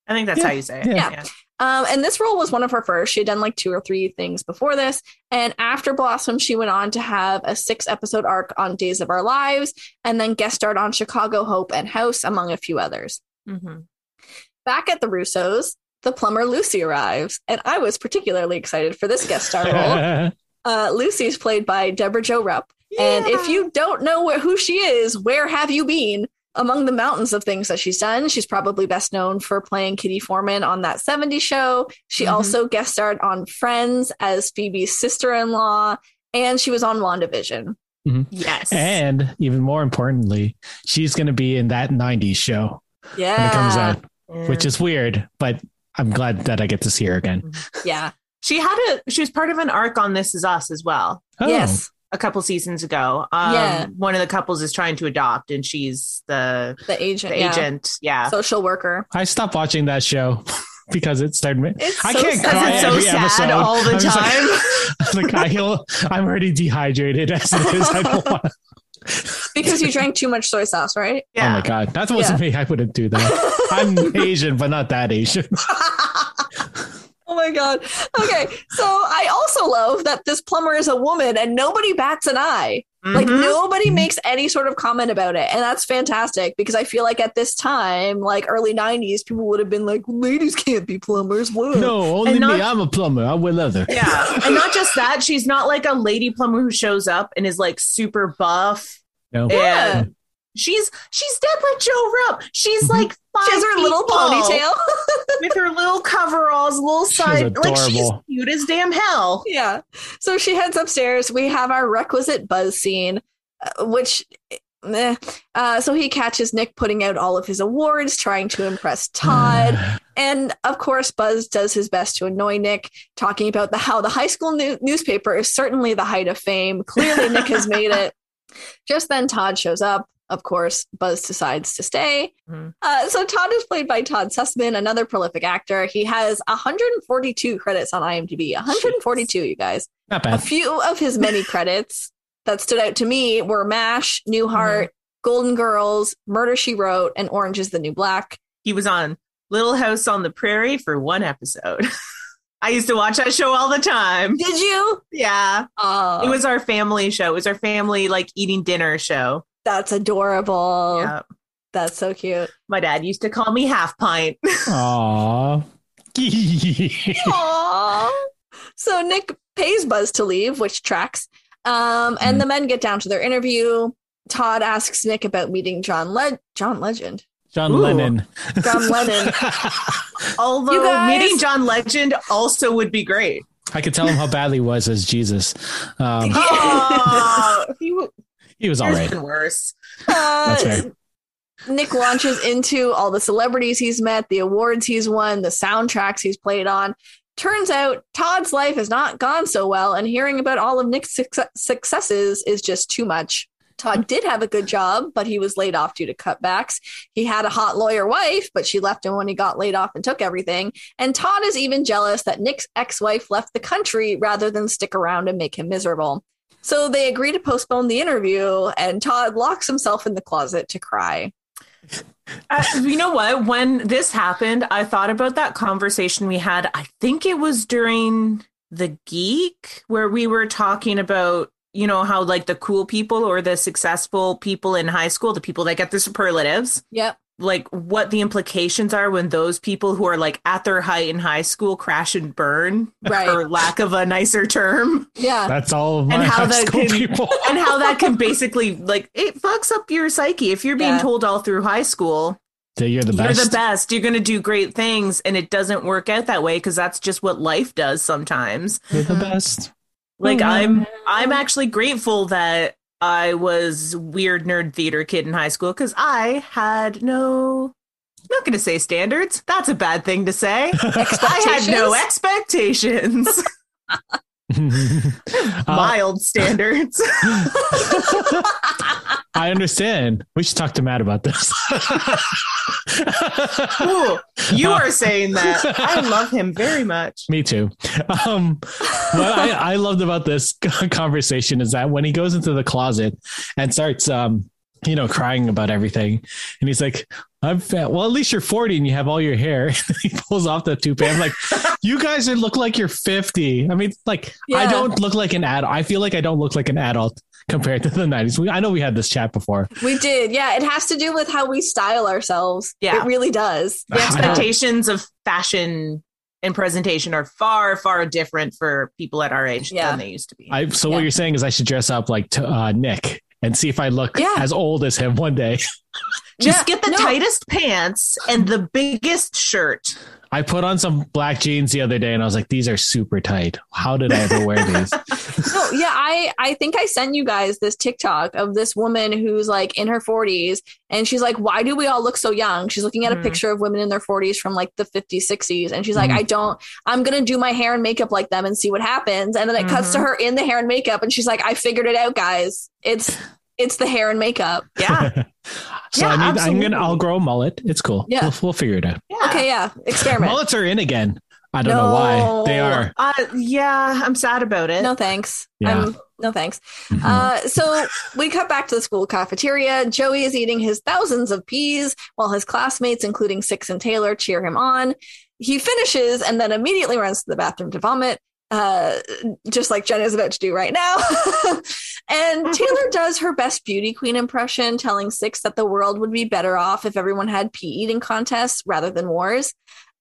i think that's Yeah. how you say it Yeah. Um, and this role was one of her first. She had done like two or three things before this. And after Blossom, she went on to have a six episode arc on Days of Our Lives and then guest starred on Chicago Hope and House, among a few others. Mhm. Back at the Russos, the plumber Lucy arrives. And I was particularly excited for this guest star role. (laughs) Uh, Lucy's played by Deborah Jo Rupp. And if you don't know where, who she is, where have you been? Among the mountains of things that she's done, she's probably best known for playing Kitty Forman on that 70s show. She Mhm. also guest starred on Friends as Phoebe's sister in law, and she was on WandaVision. yes and even more importantly, she's going to be in that 90s show Yeah. when it comes out, Yeah. which is weird, but I'm glad that I get to see her again. Yeah. she had a she was part of an arc on this is us as well Oh, Yes. A couple seasons ago um Yeah. one of the couples is trying to adopt and she's the, The agent. the yeah. agent yeah Social worker. I stopped watching that show (laughs) because it started. me- It's I so can't sad. cry It's so every sad episode. all the (laughs) I'm just like- time. (laughs) I'm like I feel, I'm already dehydrated as it is. I don't want. Because you drank too much soy sauce, right? Yeah. Oh my god, that wasn't me. I wouldn't do that. I'm Asian, but not that Asian. Oh my god. Okay, so I also love that this plumber is a woman and nobody bats an eye. Like Mhm. nobody makes any sort of comment about it, and that's fantastic because I feel like at this time, like early '90s, people would have been like, "Ladies can't be plumbers." Whoa. No, only not- me. I'm a plumber. I wear leather. Yeah. And not just that, she's not like a lady plumber who shows up and is like super buff. No. Yeah. And she's she's Deborah Jo Rupp. She's like five Mm-hmm. She has her little ponytail. (laughs) with her little coveralls, little side like she's cute as damn hell. yeah. So she heads upstairs. We have our requisite buzz scene, uh, which. eh. Uh, so he catches Nick putting out all of his awards, trying to impress (sighs) Todd. And of course, Buzz does his best to annoy Nick, talking about the how the high school new- newspaper is certainly the height of fame. Clearly, Nick has made it. (laughs) Just then, Todd shows up. Of course, Buzz decides to stay. Mhm. Uh, so Todd is played by Todd Susman, another prolific actor. He has 142 credits on IMDb. 142, you guys. Not bad. A few of his many credits that stood out to me were MASH, Newhart, Golden Girls, Murder She Wrote, and Orange is the New Black. He was on Little House on the Prairie for one episode. (laughs) I used to watch that show all the time. Did you? Yeah. Oh, It was our family show. It was our family like eating dinner show. That's adorable. Yeah. That's so cute. My dad used to call me half pint. (laughs) Aww. Aww. (laughs) So Nick pays Buzz to leave, which tracks. Um, and Mhm. the men get down to their interview. Todd asks Nick about meeting John Le- John Legend. John Ooh. Lennon. John (laughs) Lennon. Although guys- meeting John Legend also would be great. I could tell him how badly he was as Jesus. Um, Oh, he w- he was all right. been worse. Uh, That's fair. Nick launches into all the celebrities he's met, the awards he's won, the soundtracks he's played on. Turns out Todd's life has not gone so well, and hearing about all of Nick's suc- successes is just too much. Todd did have a good job, but he was laid off due to cutbacks. He had a hot lawyer wife, but she left him when he got laid off and took everything. And Todd is even jealous that Nick's ex wife left the country rather than stick around and make him miserable. So they agree to postpone the interview, and Todd locks himself in the closet to cry. Uh, you know what? When this happened, I thought about that conversation we had. I think it was during the Geek where we were talking about, you know, how like the cool people or the successful people in high school, the people that get the superlatives, Yep. Like what the implications are when those people who are like at their height in high school crash and burn, Right. for lack of a nicer term. Yeah. That's all of my And how high that school can- people. (laughs) and how that can (laughs) basically like it fucks up your psyche if you're being Yeah. told all through high school That you're the best you're best. the best you're going to do great things and it doesn't work out that way because that's just what life does sometimes You're the best. like Mhm. i'm i'm actually grateful that i was weird nerd theater kid in high school because i had no I'm not going to say standards. That's a bad thing to say. (laughs) I had no expectations (laughs) (laughs) Uh, mild standards (laughs) I understand. We should talk to Matt about this. Ooh, you are saying that i (laughs) love him very much Me too. Um, what I, I loved about this conversation is that when he goes into the closet and starts, um, you know, crying about everything, and he's like, "I'm fat." Well, at least you're 40 and you have all your hair. (laughs) he pulls off the toupee. I'm like, (laughs) "You guys look like you're 50." I mean, like, I don't look like an adult. I feel like I don't look like an adult compared to the 90s. We, I know we had this chat before. We did. Yeah. It has to do with how we style ourselves. Yeah. It really does. (laughs) the expectations of fashion and presentation are far far different for people at our age Yeah. than they used to be I so Yeah. what you're saying is I should dress up like to, uh, Nick and see if I look Yeah. as old as him one day. just Yeah, get the no. tightest pants and the biggest shirt I put on some black jeans the other day and I was like, these are super tight. How did I ever wear these? (laughs) No, yeah, I I think I sent you guys this TikTok of this woman who's like in her 40s and she's like, "Why do we all look so young?" She's looking at a Mhm. picture of women in their 40s from like the 50s, 60s and she's like, Mhm. "I don't I'm going to do my hair and makeup like them and see what happens." And then it cuts to Mhm. her in the hair and makeup and she's like, "I figured it out, guys. It's it's the hair and makeup." yeah (laughs) so Yeah, I need, I'm gonna, I'll grow a mullet. It's cool. Yeah. We'll, we'll figure it out. yeah Okay, yeah. Experiment. Mullets are in again. I don't know why they are. uh, yeah i'm sad about it No thanks. Yeah. I'm, no thanks. Mhm. Uh, so we cut back to the school cafeteria. Joey is eating his thousands of peas while his classmates, including Six and Taylor, cheer him on. he finishes and then immediately runs to the bathroom to vomit, uh, just like Jen is about to do right now. (laughs) and Taylor does her best beauty queen impression, telling Six that the world would be better off if everyone had pea eating contests rather than wars.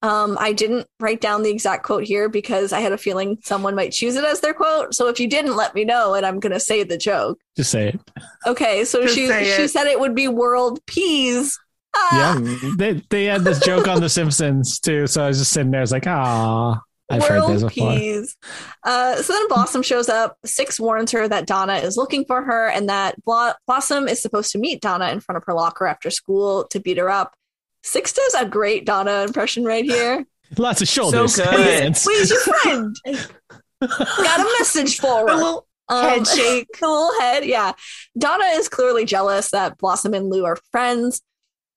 Um, I didn't write down the exact quote here because I had a feeling someone might choose it as their quote. So if you didn't, let me know, and I'm going to say the joke. Just say it. Okay, so Just she she said it would be world peas. Ah, Yeah, they they had this joke on The (laughs) Simpsons too, so I was just sitting there. I was like, ah, I've world before. peas. Uh, so then Blossom shows up. Six warns her that Donna is looking for her and that Blo- Blossom is supposed to meet Donna in front of her locker after school to beat her up. Six does a great Donna impression right here. (laughs) Lots of shoulders. So good. hands. Please, your friend. (laughs) Got a message for A her. little Um, head (laughs) shake. the little head, yeah. Donna is clearly jealous that Blossom and Lou are friends.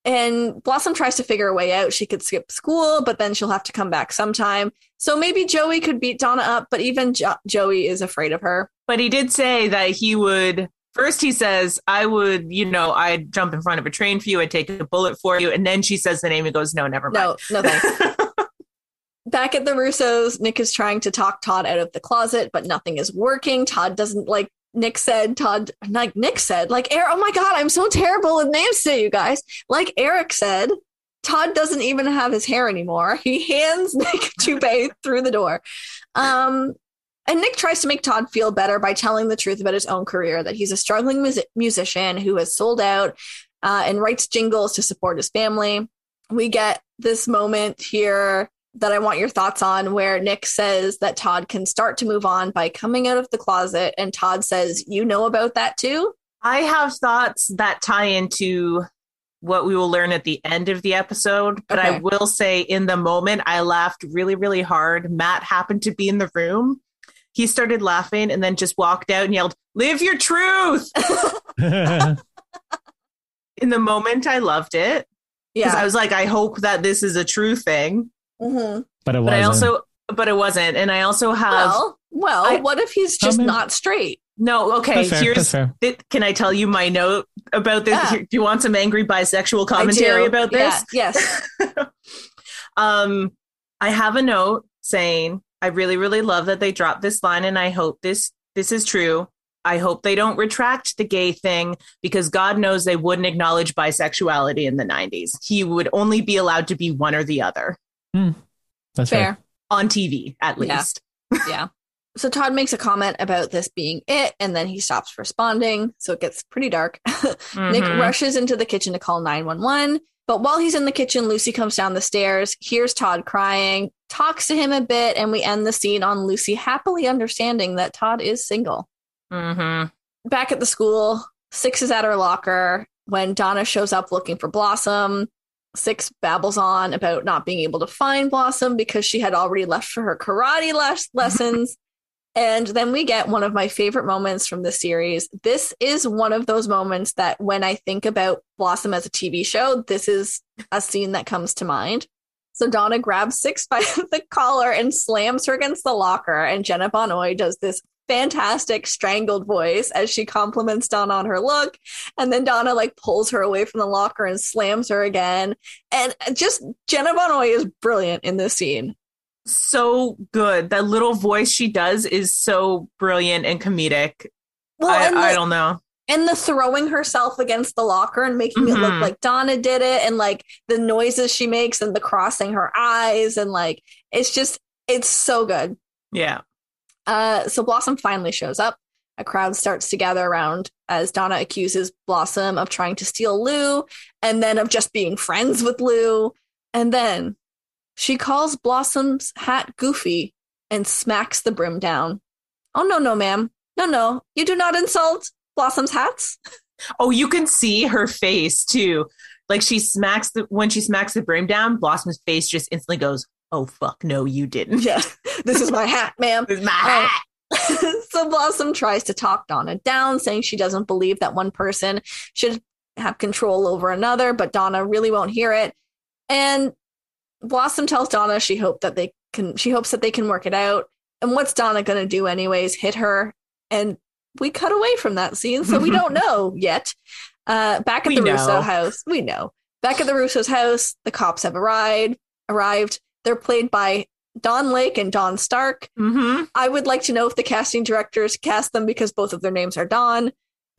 And Blossom tries to figure a way out. She could skip school, but then she'll have to come back sometime. So maybe Joey could beat Donna up, but even jo- Joey is afraid of her. But he did say that he would. First, he says, I would, you know, I'd jump in front of a train for you. I'd take a bullet for you. And then she says the name and goes, no, never mind. No, no thanks. (laughs) Back at the Russos, Nick is trying to talk Todd out of the closet, but nothing is working. Todd doesn't like Nick said, Todd, like Nick said, like Eric, oh my God, I'm so terrible with names today, you guys. Like Eric said, Todd doesn't even have his hair anymore. He hands (laughs) Nick toupee through the door. Um, and Nick tries to make Todd feel better by telling the truth about his own career that he's a struggling mus- musician who has sold out uh, and writes jingles to support his family. We get this moment here that I want your thoughts on where Nick says that Todd can start to move on by coming out of the closet. And Todd says, You know about that too? I have thoughts that tie into what we will learn at the end of the episode. But I will say, in the moment, I laughed really, really hard. Matt happened to be in the room. He started laughing and then just walked out and yelled, Live your truth. (laughs) In the moment, I loved it because Yeah. I was like, I hope that this is a true thing. Mhm. but it But I wasn't. also, but it wasn't. And I also have, Well, well, I- what if he's just I mean- not straight? no, okay, That's fair. here's, That's fair. Th- can I tell you my note about this? Yeah. Do you want some angry bisexual commentary do. about Yeah, this? Yes. (laughs) um, I have a note saying I really, really love that they dropped this line, and I hope this this is true. I hope they don't retract the gay thing because God knows they wouldn't acknowledge bisexuality in the 90s. He would only be allowed to be one or the other That's fair. Fair. on TV, at least. (laughs) yeah. So Todd makes a comment about this being it, and then he stops responding. So it gets pretty dark. (laughs) Nick Mhm. rushes into the kitchen to call 911. But while he's in the kitchen, Lucy comes down the stairs, hears Todd crying, talks to him a bit, and we end the scene on Lucy happily understanding that Todd is single. Mhm. Back at the school, Six is at her locker when Donna shows up looking for Blossom. Six babbles on about not being able to find Blossom because she had already left for her karate les- (laughs) lessons. And then we get one of my favorite moments from the series. This is one of those moments that when I think about Blossom as a TV show, this is a scene that comes to mind. So Donna grabs Six (laughs) by the collar and slams her against the locker, and Jenna von Oy does this fantastic strangled voice as she compliments Donna on her look. And then Donna like pulls her away from the locker and slams her again. And just Jenna von Oy is brilliant in this scene. So good. That little voice she does is so brilliant and comedic. Well, I, and, the, I don't know. and the throwing herself against the locker and making it look Mhm. like Donna did it, and like the noises she makes and the crossing her eyes, and like it's just it's so good. Yeah. Uh, so Blossom finally shows up. A crowd starts to gather around as Donna accuses Blossom of trying to steal Lou and then of just being friends with Lou. And then she calls Blossom's hat goofy and smacks the brim down. Oh, no, no, ma'am. No, no. You do not insult Blossom's hats. Oh, you can see her face too. Like she smacks the when she smacks the brim down, Blossom's face just instantly goes, "Oh fuck, no, you didn't." Yeah, (laughs) this is my hat, ma'am. This is my Oh. hat. (laughs) so Blossom tries to talk Donna down, saying she doesn't believe that one person should have control over another, but Donna really won't hear it. And Blossom tells Donna she hope that they can she hopes that they can work it out. And what's Donna gonna do anyways? Hit her. And we cut away from that scene, so we don't (laughs) know yet. Uh, back at We the know. Russo house, we know. Back at the Russo's house, the cops have arrived. Arrived. They're played by Don Lake and Don Stark. Mm-hmm. I would like to know if the casting directors cast them because both of their names are Don.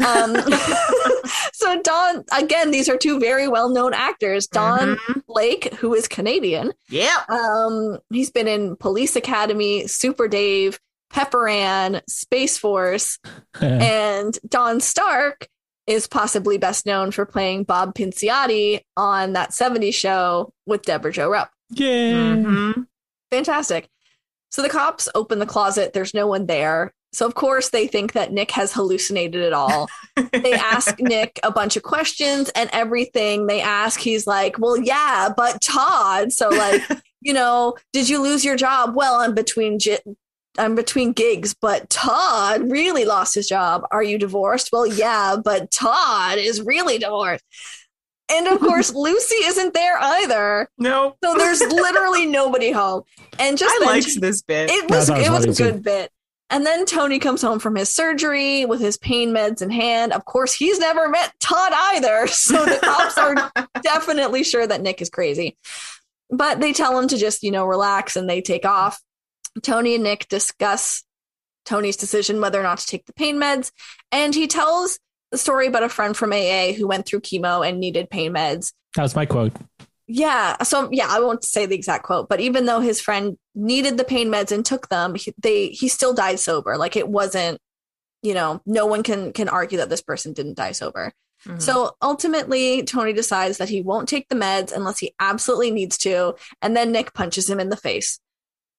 Um, (laughs) (laughs) so Don, again, these are two very well-known actors. Don Mhm. Lake, who is Canadian, Yeah. um, he's been in Police Academy, Super Dave, Pepper Ann, Space Force, (laughs) and Don Stark is possibly best known for playing Bob Pinciotti on that 70s show with Deborah Jo Rupp. Yay. Mhm. Fantastic. So the cops open the closet. There's no one there. So, of course, they think that Nick has hallucinated it all. (laughs) they ask Nick a bunch of questions and everything they ask, he's like, Well, yeah, but Todd. So, like, (laughs) you know, did you lose your job? Well, I'm between. J- I'm between gigs, but Todd really lost his job. Are you divorced? Well, yeah, but Todd is really divorced. And of course, (laughs) Lucy isn't there either. No. So there's literally (laughs) nobody home. And just I then liked this bit. it was That was it was a funny too. good bit. And then Tony comes home from his surgery with his pain meds in hand. Of course, he's never met Todd either. (laughs) So the cops are definitely sure that Nick is crazy. But they tell him to just, you know, relax and they take off. Tony and Nick discuss Tony's decision whether or not to take the pain meds. And he tells the story about a friend from AA who went through chemo and needed pain meds. That was my quote. Yeah. So yeah, I won't say the exact quote, but even though his friend needed the pain meds and took them, he, they he still died sober. Like it wasn't, you know, no one can can argue that this person didn't die sober. Mhm. So ultimately, Tony decides that he won't take the meds unless he absolutely needs to, and then Nick punches him in the face.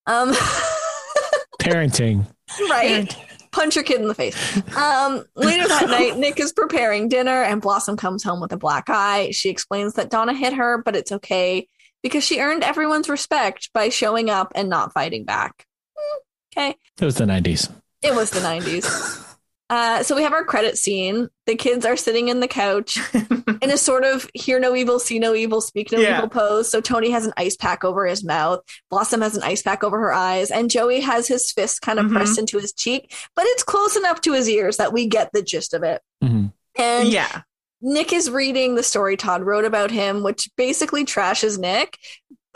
Um, (laughs) Parenting. right. Punch your kid in the face. Um, later that (laughs) night, Nick is preparing dinner and Blossom comes home with a black eye. She explains that Donna hit her, but it's okay because she earned everyone's respect by showing up and not fighting back. Hmm, Okay. It was the 90s. It was the 90s. (laughs) Uh, so we have our credit scene. The kids are sitting in the couch (laughs) in a sort of hear no evil, see no evil, speak no Yeah. evil pose. So Tony has an ice pack over his mouth. Blossom has an ice pack over her eyes. And Joey has his fist kind of Mhm. pressed into his cheek, but it's close enough to his ears that we get the gist of it. Mhm. And yeah. Nick is reading the story Todd wrote about him, which basically trashes Nick,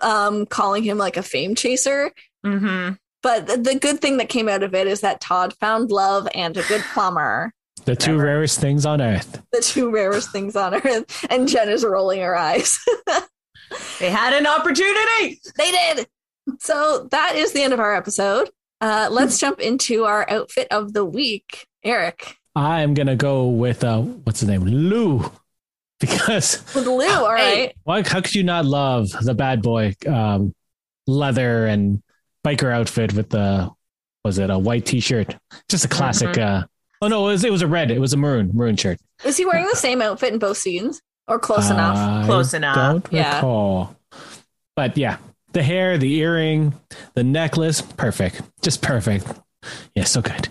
um, calling him like a fame chaser. hmm But the, the good thing that came out of it is that Todd found love and a good plumber, The two Whatever. rarest things on earth. the two rarest things on earth. And Jen is rolling her eyes. (laughs) They had an opportunity. they did. So that is the end of our episode. Uh, let's jump into our outfit of the week. Eric, I'm going to go with, uh, what's his name? Lou. (laughs) Because with Lou, all Hey. right. why, how could you not love the bad boy um, leather and biker outfit with the, was it a white t shirt? Just a classic. Mm-hmm. Uh, oh, no, it was, it was a red. It was a maroon, maroon shirt. Was he wearing the same outfit in both scenes or close enough? I Close enough. Don't Yeah. recall. But yeah, the hair, the earring, the necklace, perfect. Just perfect. Yeah, so good.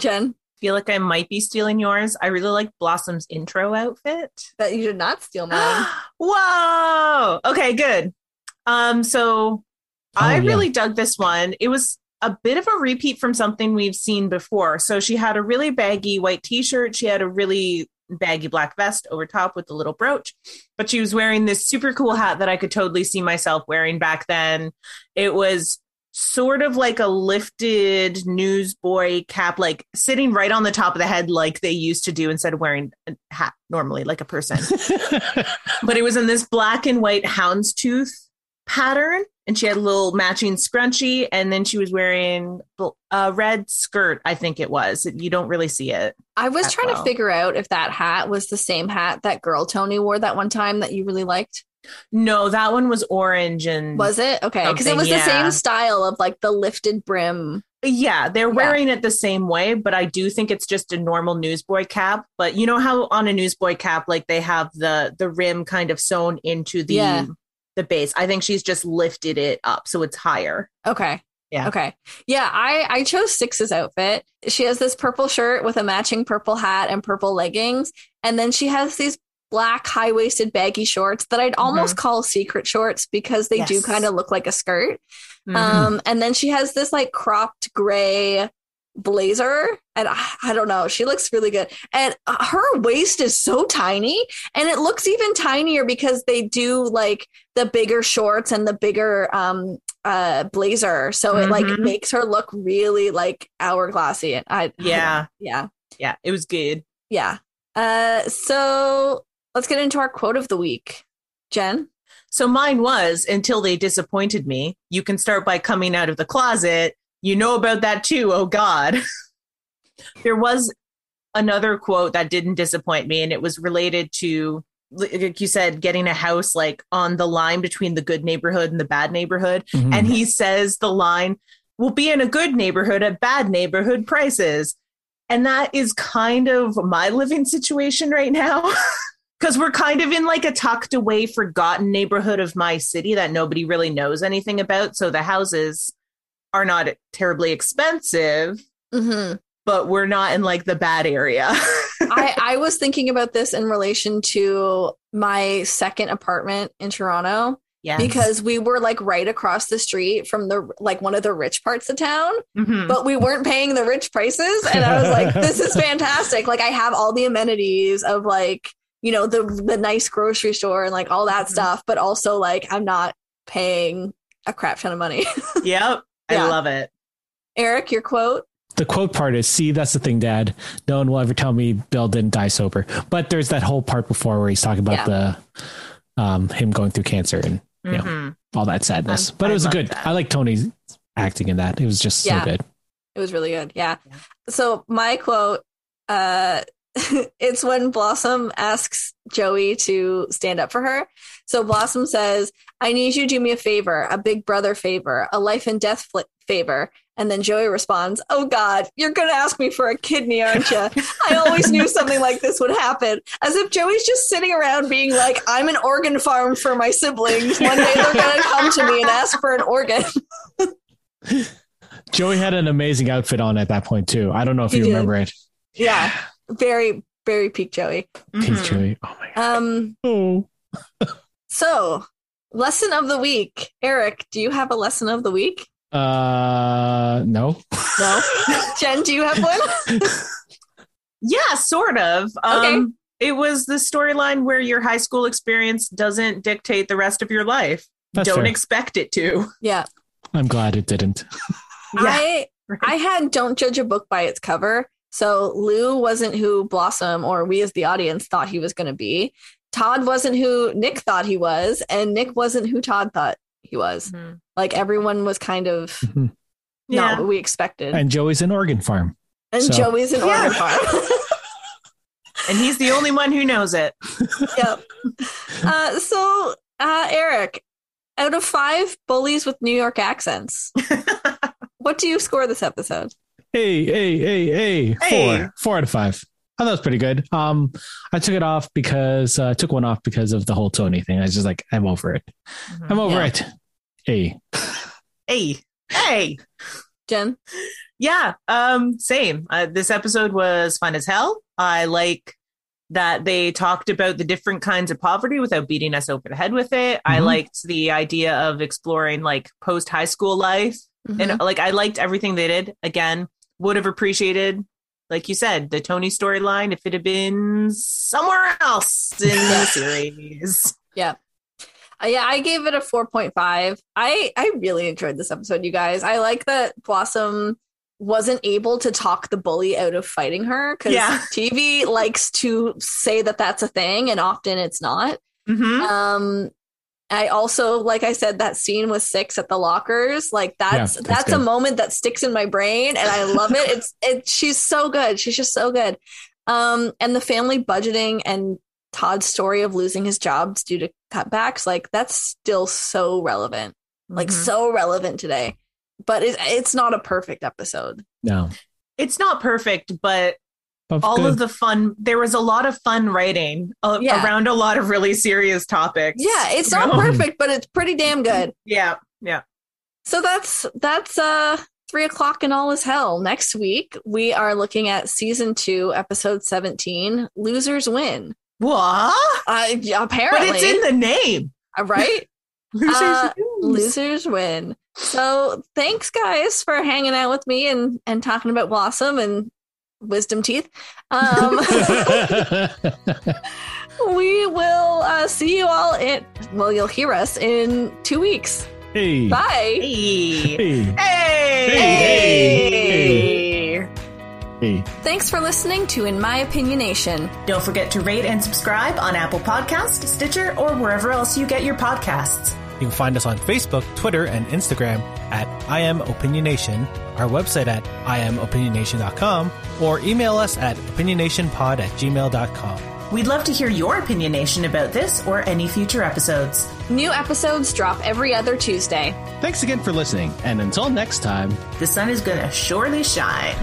Jen, feel like I might be stealing yours. I really like Blossom's intro outfit. that you did not steal mine. (gasps) Whoa. Okay, good. Um, so Oh, I Oh, yeah. really dug this one. It was a bit of a repeat from something we've seen before. So she had a really baggy white t-shirt. She had a really baggy black vest over top with the little brooch, but she was wearing this super cool hat that I could totally see myself wearing back then. It was sort of like a lifted newsboy cap, like sitting right on the top of the head, like they used to do instead of wearing a hat normally, like a person (laughs) but it was in this black and white houndstooth pattern and she had a little matching scrunchie and then she was wearing a uh, red skirt i think it was you don't really see it I was trying to figure out if that hat was the same hat that girl Tony wore that one time that you really liked. no that one was orange and Was it? Okay. Because it was the same style of like the lifted brim. yeah they're Yeah. wearing it the same way but i do think it's just a normal newsboy cap but you know how on a newsboy cap like they have the the rim kind of sewn into the Yeah. The base i think she's just lifted it up so it's higher Okay. Yeah. Okay. Yeah, I I chose Six's outfit. She has this purple shirt with a matching purple hat and purple leggings, and then she has these black high waisted baggy shorts that I'd almost call secret shorts because they do kind of look like a skirt. Mhm. Um, and then she has this like cropped gray blazer, and I, I don't know, she looks really good. And uh, her waist is so tiny, and it looks even tinier because they do like the bigger shorts and the bigger um uh blazer so it like Mhm. makes her look really like hourglassy and i Yeah. yeah Yeah, it was good. yeah uh so let's get into our quote of the week jen So mine was until they disappointed me. You can start by coming out of the closet. You know about that too. Oh God. (laughs) there was another quote that didn't disappoint me, and it was related to, like you said, getting a house like on the line between the good neighborhood and the bad neighborhood. Mhm. And he says the line, We'll be in a good neighborhood at bad neighborhood prices. And that is kind of my living situation right now. (laughs) Because we're kind of in like a tucked away, forgotten neighborhood of my city that nobody really knows anything about. So the houses are not terribly expensive, hmm but we're not in like the bad area. (laughs) I, I was thinking about this in relation to my second apartment in Toronto yeah. because we were like right across the street from the like one of the rich parts of town, Mhm. but we weren't paying the rich prices. And I was like, (laughs) this is fantastic. Like I have all the amenities of like, you know, the the nice grocery store and like all that Mhm. stuff, but also like I'm not paying a crap ton of money. (laughs) yep. Yeah. I love it. Eric, your quote. the quote part is see that's the thing dad no one will ever tell me bill didn't die sober but there's that whole part before where he's talking about the um him going through cancer and Yeah. Mhm. all that sadness Um, but it was a good that. i like tony's acting in that it was just Yeah. so good It was really good. Yeah. Yeah. So my quote, uh, (laughs) it's when Blossom asks Joey to stand up for her. So Blossom says, I need you to do me a favor, a big brother favor, a life and death fl- favor. And then Joey responds, Oh God, you're going to ask me for a kidney, aren't you? I always knew (laughs) something like this would happen. As if Joey's just sitting around being like, I'm an organ farm for my siblings. One day they're going (laughs) to come to me and ask for an organ. joey had an amazing outfit on at that point too i don't know if He you did. remember it Yeah. Very, very peak Joey. Pink Mhm. joey oh my god Um, oh So, lesson of the week. Eric, do you have a lesson of the week? uh no No. (laughs) Jen, do you have one? Yeah, sort of. Okay. Um, it was the storyline where your high school experience doesn't dictate the rest of your life. That's Don't fair. expect it to. Yeah. i'm glad it didn't I. (laughs) I had don't judge a book by its cover. So Lou wasn't who Blossom or we as the audience thought he was going to be. Todd wasn't who Nick thought he was, and Nick wasn't who Todd thought he was. Mhm. Like everyone was kind of Mhm. Yeah. what we expected. And, and joey's an organ farm so- Joey's an Yeah. organ farm. (laughs) (laughs) And he's the only one who knows it. yep. Uh, so, uh, Eric, out of five bullies with New York accents, (laughs) what do you score this episode? Hey, hey, hey, hey. Four. Hey. Four out of five. I thought it was pretty good. Um, I took it off because uh, I took one off because of the whole Tony thing. I was just like, I'm over it. I'm over Yeah. it. Hey. Hey, hey. Jen? Yeah, um, same. Uh, this episode was fun as hell. I like that they talked about the different kinds of poverty without beating us over the head with it. I Mhm. liked the idea of exploring like post high school life. Mhm. And like I liked everything they did. Again, would have appreciated, like you said, the Tony storyline if it had been somewhere else in the (laughs) series. Uh, yeah, I gave it a 4.5. I I really enjoyed this episode, you guys. I like that Blossom wasn't able to talk the bully out of fighting her because Yeah. (laughs) TV likes to say that that's a thing, and often it's not. hmm Um, I also, like I said, that scene with six at the lockers, like that's Yeah, that's, that's a moment that sticks in my brain, and I love it. It's it. She's so good. She's just so good. Um, and the family budgeting and Todd's story of losing his jobs due to cutbacks, like that's still so relevant, like Mhm. so relevant today. But it, it's not a perfect episode. No. it's not perfect, but But all good. of the fun there was a lot of fun writing uh, Yeah. around a lot of really serious topics Yeah, it's not No. (laughs) perfect, but it's pretty damn good. yeah yeah So that's that's uh three o'clock and all is hell. Next week we are looking at season two, episode seventeen. Losers win. what Uh, but apparently, it's in the name right? (laughs) losers Uh. Losers win. So thanks, guys, for hanging out with me and and talking about Blossom and wisdom teeth. Um, (laughs) we will uh, see you all in. Well, you'll hear us in two weeks. Hey. Bye. Hey. Hey. Hey. Hey. Hey. Thanks for listening to In My Opinionation. Don't forget to rate and subscribe on Apple Podcast, Stitcher, or wherever else you get your podcasts. You can find us on Facebook, Twitter, and Instagram at I Am Opinionation, our website at IamOpinionation.com, or email us at opinionationpod at gmail.com. We'd love to hear your opinionation about this or any future episodes. New episodes drop every other Tuesday. Thanks again for listening, and until next time. The sun is gonna surely shine.